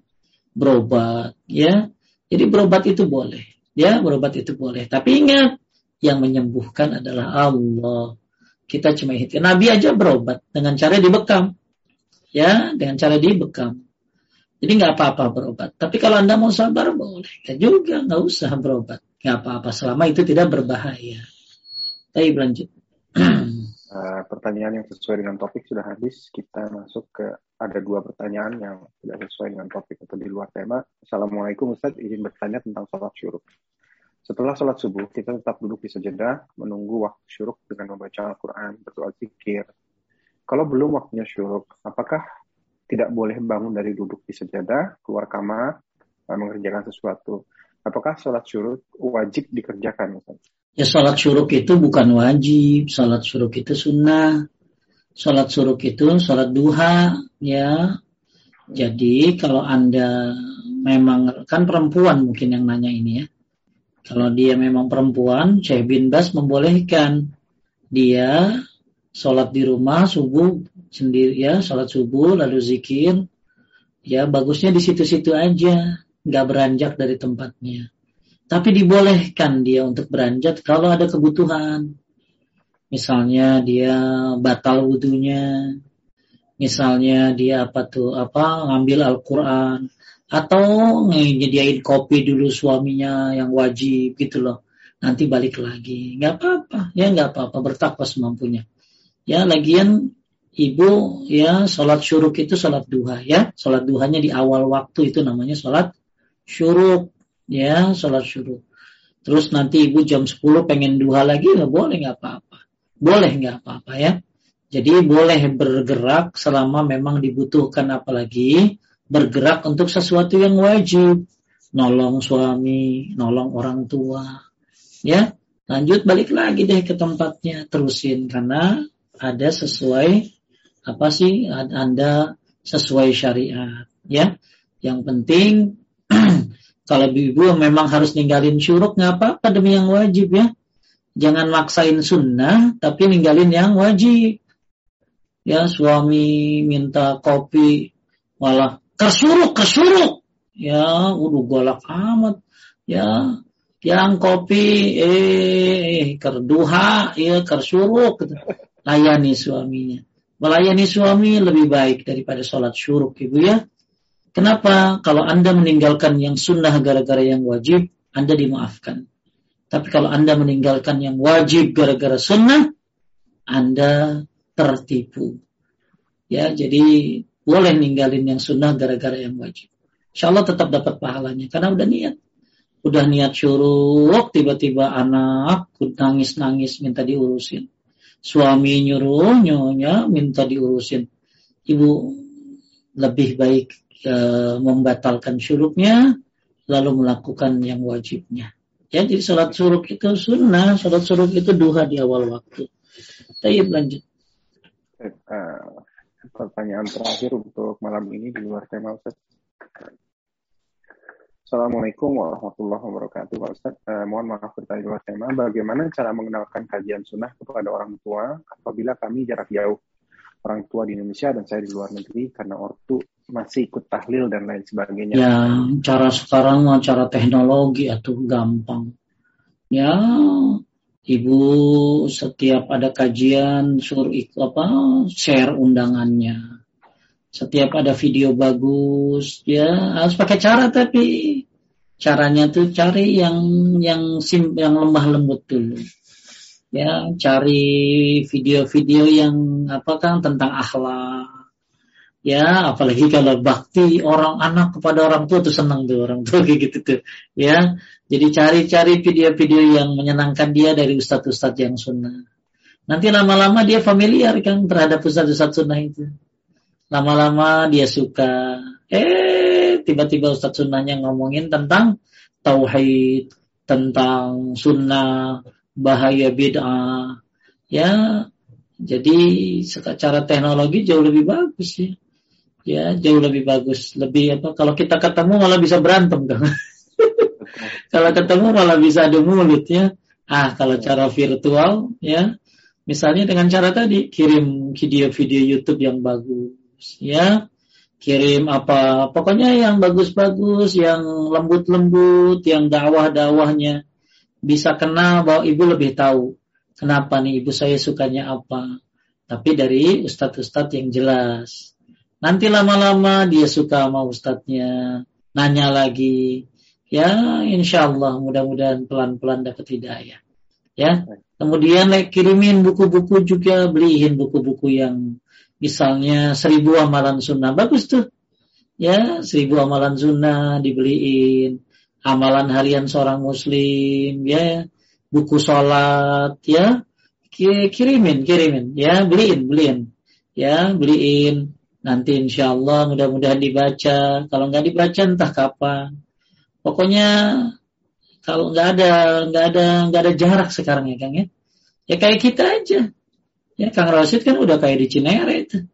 Berobat ya. Jadi berobat itu boleh. Ya berobat itu boleh. Tapi ingat yang menyembuhkan adalah Allah. Kita cuma hitung Nabi aja berobat dengan cara dibekam. Ya dengan cara dibekam. Jadi nggak apa-apa berobat. Tapi kalau anda mau sabar boleh. Ya juga nggak usah berobat. Nggak apa-apa. Selama itu tidak berbahaya. Tapi lanjut. uh, pertanyaan yang sesuai dengan topik sudah habis. Kita masuk ke ada dua pertanyaan yang tidak sesuai dengan topik atau di luar tema. Assalamualaikum Ustaz, izin bertanya tentang sholat syuruk. Setelah sholat subuh, kita tetap duduk di sejadah, menunggu waktu syuruk dengan membaca Al-Quran, berdoa zikir. Kalau belum waktunya syuruk, apakah tidak boleh bangun dari duduk di sejadah, keluar kamar, mengerjakan sesuatu? Apakah sholat syuruk wajib dikerjakan? Ya sholat syuruk itu bukan wajib, sholat syuruk itu sunnah. Sholat syuruk itu sholat duha, ya. Jadi kalau Anda memang, kan perempuan mungkin yang nanya ini ya kalau dia memang perempuan, Syekh bin Bas membolehkan dia sholat di rumah subuh sendiri ya, sholat subuh lalu zikir. Ya bagusnya di situ-situ aja, nggak beranjak dari tempatnya. Tapi dibolehkan dia untuk beranjak kalau ada kebutuhan. Misalnya dia batal wudhunya, misalnya dia apa tuh apa ngambil Al-Quran. Atau nyediain kopi dulu suaminya yang wajib gitu loh. Nanti balik lagi. Nggak apa-apa. Ya nggak apa-apa. Bertakwa semampunya. Ya lagian ibu ya sholat syuruk itu sholat duha ya. Sholat duhanya di awal waktu itu namanya sholat syuruk ya sholat syuruk. Terus nanti ibu jam 10 pengen duha lagi nggak boleh nggak apa-apa. Boleh nggak apa-apa ya. Jadi boleh bergerak selama memang dibutuhkan apalagi bergerak untuk sesuatu yang wajib, nolong suami, nolong orang tua. Ya, lanjut balik lagi deh ke tempatnya, terusin. Karena ada sesuai apa sih Anda sesuai syariat, ya. Yang penting kalau ibu memang harus ninggalin syuruk nggak apa-apa demi yang wajib ya. Jangan maksain sunnah tapi ninggalin yang wajib. Ya suami minta kopi malah kesuruk kesuruk ya udah golak amat. Ya yang kopi eh kerduha ya kersuruk. Layani suaminya. Melayani suami lebih baik daripada sholat syuruk ibu ya kenapa kalau anda meninggalkan yang sunnah gara-gara yang wajib anda dimaafkan tapi kalau anda meninggalkan yang wajib gara-gara sunnah anda tertipu ya jadi boleh ninggalin yang sunnah gara-gara yang wajib. Insya Allah tetap dapat pahalanya karena udah niat. Udah niat syuruk, tiba-tiba anak nangis-nangis minta diurusin. Suami nyuruh nyonya minta diurusin. Ibu lebih baik e, membatalkan syuruknya lalu melakukan yang wajibnya. Ya, jadi sholat syuruk itu sunnah, sholat syuruk itu duha di awal waktu. Tayyip lanjut. Uh, pertanyaan terakhir untuk malam ini di luar tema Ustaz. Assalamualaikum warahmatullahi wabarakatuh Ustaz. Eh, mohon maaf bertanya di luar tema. Bagaimana cara mengenalkan kajian sunnah kepada orang tua apabila kami jarak jauh? Orang tua di Indonesia dan saya di luar negeri karena ortu masih ikut tahlil dan lain sebagainya. Ya, cara sekarang cara teknologi atau gampang. Ya, Ibu setiap ada kajian suruh apa share undangannya. Setiap ada video bagus, ya harus pakai cara tapi caranya tuh cari yang yang sim yang lemah lembut dulu. Ya, cari video-video yang apa kan tentang akhlak. Ya, apalagi kalau bakti orang anak kepada orang tua tuh senang tuh orang tua kayak gitu tuh. Ya, jadi cari-cari video-video yang menyenangkan dia dari ustadz-ustadz yang sunnah. Nanti lama-lama dia familiar kan terhadap ustadz-ustadz sunnah itu. Lama-lama dia suka. Eh, tiba-tiba ustadz sunnahnya ngomongin tentang tauhid, tentang sunnah, bahaya bid'ah. Ya, jadi secara teknologi jauh lebih bagus ya. Ya, jauh lebih bagus. Lebih apa? Kalau kita ketemu malah bisa berantem kan. kalau ketemu malah bisa adu mulut ya. Ah, kalau cara virtual ya, misalnya dengan cara tadi kirim video-video YouTube yang bagus ya. Kirim apa pokoknya yang bagus-bagus, yang lembut-lembut, yang dakwah-dakwahnya bisa kenal bahwa ibu lebih tahu kenapa nih ibu saya sukanya apa. Tapi dari ustadz-ustadz yang jelas. Nanti lama-lama dia suka sama ustadznya, nanya lagi. Ya, insya Allah mudah-mudahan pelan-pelan dapat hidayah. Ya, kemudian kirimin buku-buku juga, beliin buku-buku yang misalnya seribu amalan sunnah, bagus tuh. Ya, seribu amalan sunnah dibeliin, amalan harian seorang muslim, ya, buku sholat, ya, kirimin, kirimin, ya, beliin, beliin, ya, beliin. Nanti insya Allah mudah-mudahan dibaca. Kalau nggak dibaca entah kapan. Pokoknya kalau nggak ada nggak ada nggak ada jarak sekarang ya Kang ya. Ya kayak kita aja. Ya Kang Rashid kan udah kayak di Cinere itu.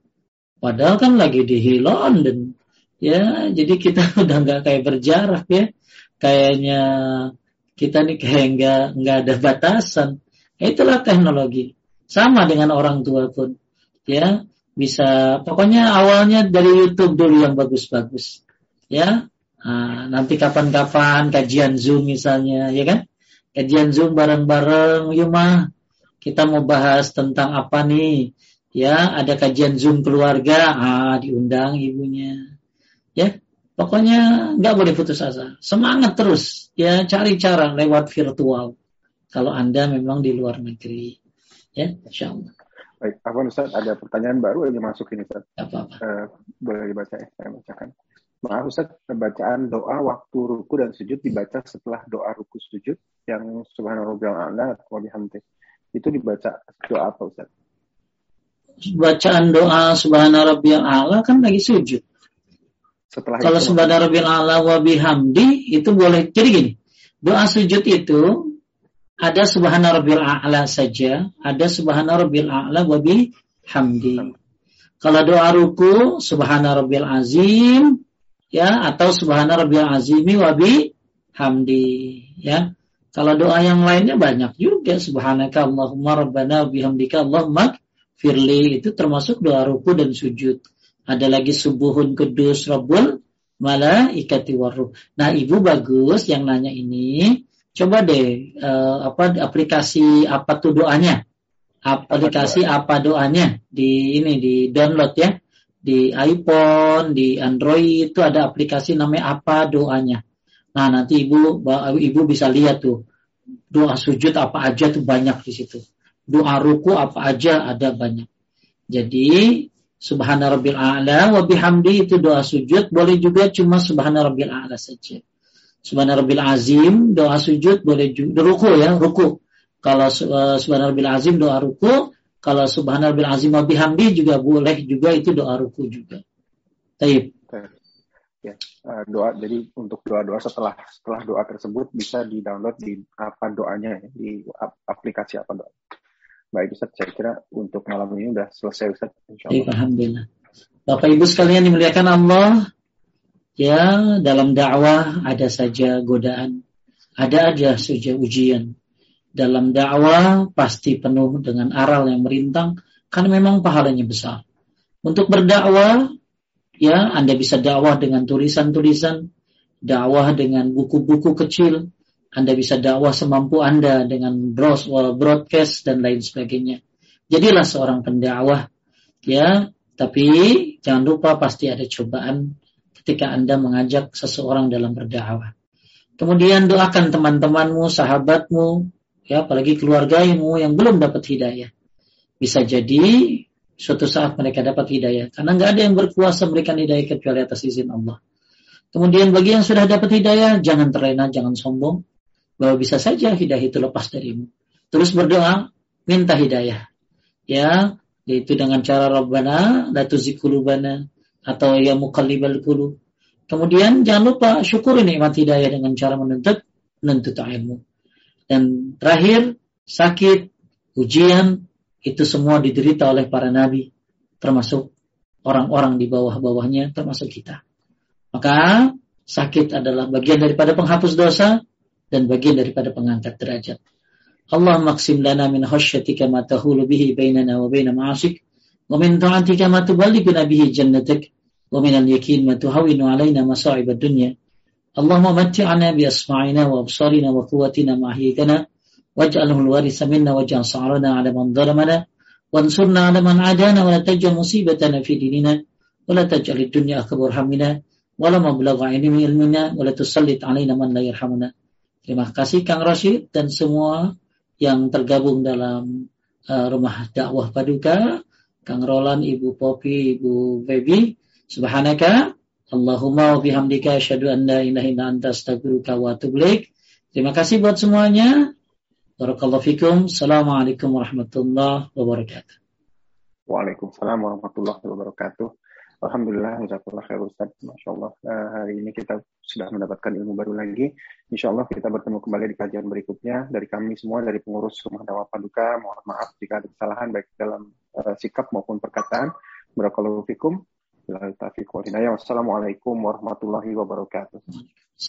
Padahal kan lagi di London. Ya, jadi kita udah nggak kayak berjarak ya. Kayaknya kita nih kayak nggak nggak ada batasan. Itulah teknologi. Sama dengan orang tua pun. Ya, bisa pokoknya awalnya dari YouTube dulu yang bagus-bagus. Ya, Nah, nanti kapan-kapan kajian Zoom misalnya, ya kan? Kajian Zoom bareng-bareng, yuk mah. Kita mau bahas tentang apa nih? Ya, ada kajian Zoom keluarga, ah diundang ibunya. Ya, pokoknya nggak boleh putus asa. Semangat terus, ya cari cara lewat virtual. Kalau Anda memang di luar negeri. Ya, insya Allah. Baik, Afwan Ustaz, ada pertanyaan baru yang masuk ini Ustaz. Apa-apa. Uh, boleh dibaca ya, saya bacakan. Maaf Ustaz, bacaan doa waktu ruku dan sujud dibaca setelah doa ruku sujud yang subhanallah wa bihamdi. Itu dibaca doa apa Ustaz? Bacaan doa subhanallah a'la kan lagi sujud. Setelah Kalau subhanallah a'la wa bihamdi itu boleh jadi gini. Doa sujud itu ada subhanallah a'la saja, ada subhanallah a'la wa bihamdi. Kalau doa ruku subhanallah azim ya atau subhana rabbiyal azimi wa hamdi ya. Kalau doa yang lainnya banyak juga subhanaka allahumma rabbana bihamdika allahumma firli itu termasuk doa ruku dan sujud. Ada lagi subuhun kudus rabbul malaikati waruh nah ibu bagus yang nanya ini coba deh uh, apa aplikasi apa tuh doanya aplikasi apa doanya di ini di download ya di iPhone, di Android itu ada aplikasi namanya apa doanya. Nah nanti ibu ibu bisa lihat tuh doa sujud apa aja tuh banyak di situ. Doa ruku apa aja ada banyak. Jadi Subhana rabbil a'la wa bihamdi itu doa sujud boleh juga cuma subhana rabbil a'la saja. Subhana rabbil azim doa sujud boleh juga ruku ya, ruku. Kalau uh, subhana rabbil azim doa ruku, kalau subhanallah bil azim wa bihamdi juga boleh juga itu doa ruku juga. Taib. Ya, uh, doa jadi untuk doa-doa setelah setelah doa tersebut bisa di-download di apa doanya ya, di aplikasi apa doa. Baik Ustaz, saya kira untuk malam ini sudah selesai Ustaz. Alhamdulillah. Bapak Ibu sekalian dimuliakan Allah, ya dalam dakwah ada saja godaan, ada aja saja ujian dalam dakwah pasti penuh dengan aral yang merintang karena memang pahalanya besar. Untuk berdakwah, ya Anda bisa dakwah dengan tulisan-tulisan, dakwah dengan buku-buku kecil, Anda bisa dakwah semampu Anda dengan broadcast dan lain sebagainya. Jadilah seorang pendakwah, ya. Tapi jangan lupa pasti ada cobaan ketika Anda mengajak seseorang dalam berdakwah. Kemudian doakan teman-temanmu, sahabatmu, ya apalagi keluargamu yang belum dapat hidayah. Bisa jadi suatu saat mereka dapat hidayah karena nggak ada yang berkuasa memberikan hidayah kecuali atas izin Allah. Kemudian bagi yang sudah dapat hidayah jangan terlena, jangan sombong bahwa bisa saja hidayah itu lepas darimu. Terus berdoa, minta hidayah. Ya, yaitu dengan cara Rabbana la tuzikulubana atau ya mukallibal qulub. Kemudian jangan lupa syukuri nikmat hidayah dengan cara menuntut menuntut ilmu. Dan terakhir, sakit, ujian, itu semua diderita oleh para nabi, termasuk orang-orang di bawah-bawahnya, termasuk kita. Maka sakit adalah bagian daripada penghapus dosa dan bagian daripada pengangkat derajat. Allah maksim lana min khasyatika ma tahulu bihi bainana wa baina ma'asik wa min ta'atika ma tuballighuna bihi jannatik wa min al-yakin ma tuhawinu alaina masa'ib ad-dunya اللهم متعنا بأسماعنا وأبصارنا وقوتنا ما أحييتنا واجعله الوارث منا واجعل صعرنا على من ظلمنا وانصرنا على من عادانا ولا تجعل مصيبتنا في ديننا ولا تجعل الدنيا أكبر همنا ولا مبلغ علمنا ولا تسلط علينا من لا يرحمنا Terima kasih Kang Rashid dan semua yang tergabung dalam uh, rumah dakwah Paduka, Kang Roland, Ibu Popi, Ibu Baby. Subhanaka Allahumma wa bihamdika asyhadu an la ilaha illa anta astaghfiruka wa atubu Terima kasih buat semuanya. Barakallahu fikum. Assalamualaikum warahmatullahi wabarakatuh. Waalaikumsalam warahmatullahi wabarakatuh. Alhamdulillah, jazakallah khair Ustaz. Masya Allah, uh, hari ini kita sudah mendapatkan ilmu baru lagi. Insya Allah kita bertemu kembali di kajian berikutnya. Dari kami semua, dari pengurus Rumah Dakwah Paduka, mohon maaf jika ada kesalahan baik dalam uh, sikap maupun perkataan. Barakallahu fikum. Wassalamualaikum warahmatullahi wabarakatuh.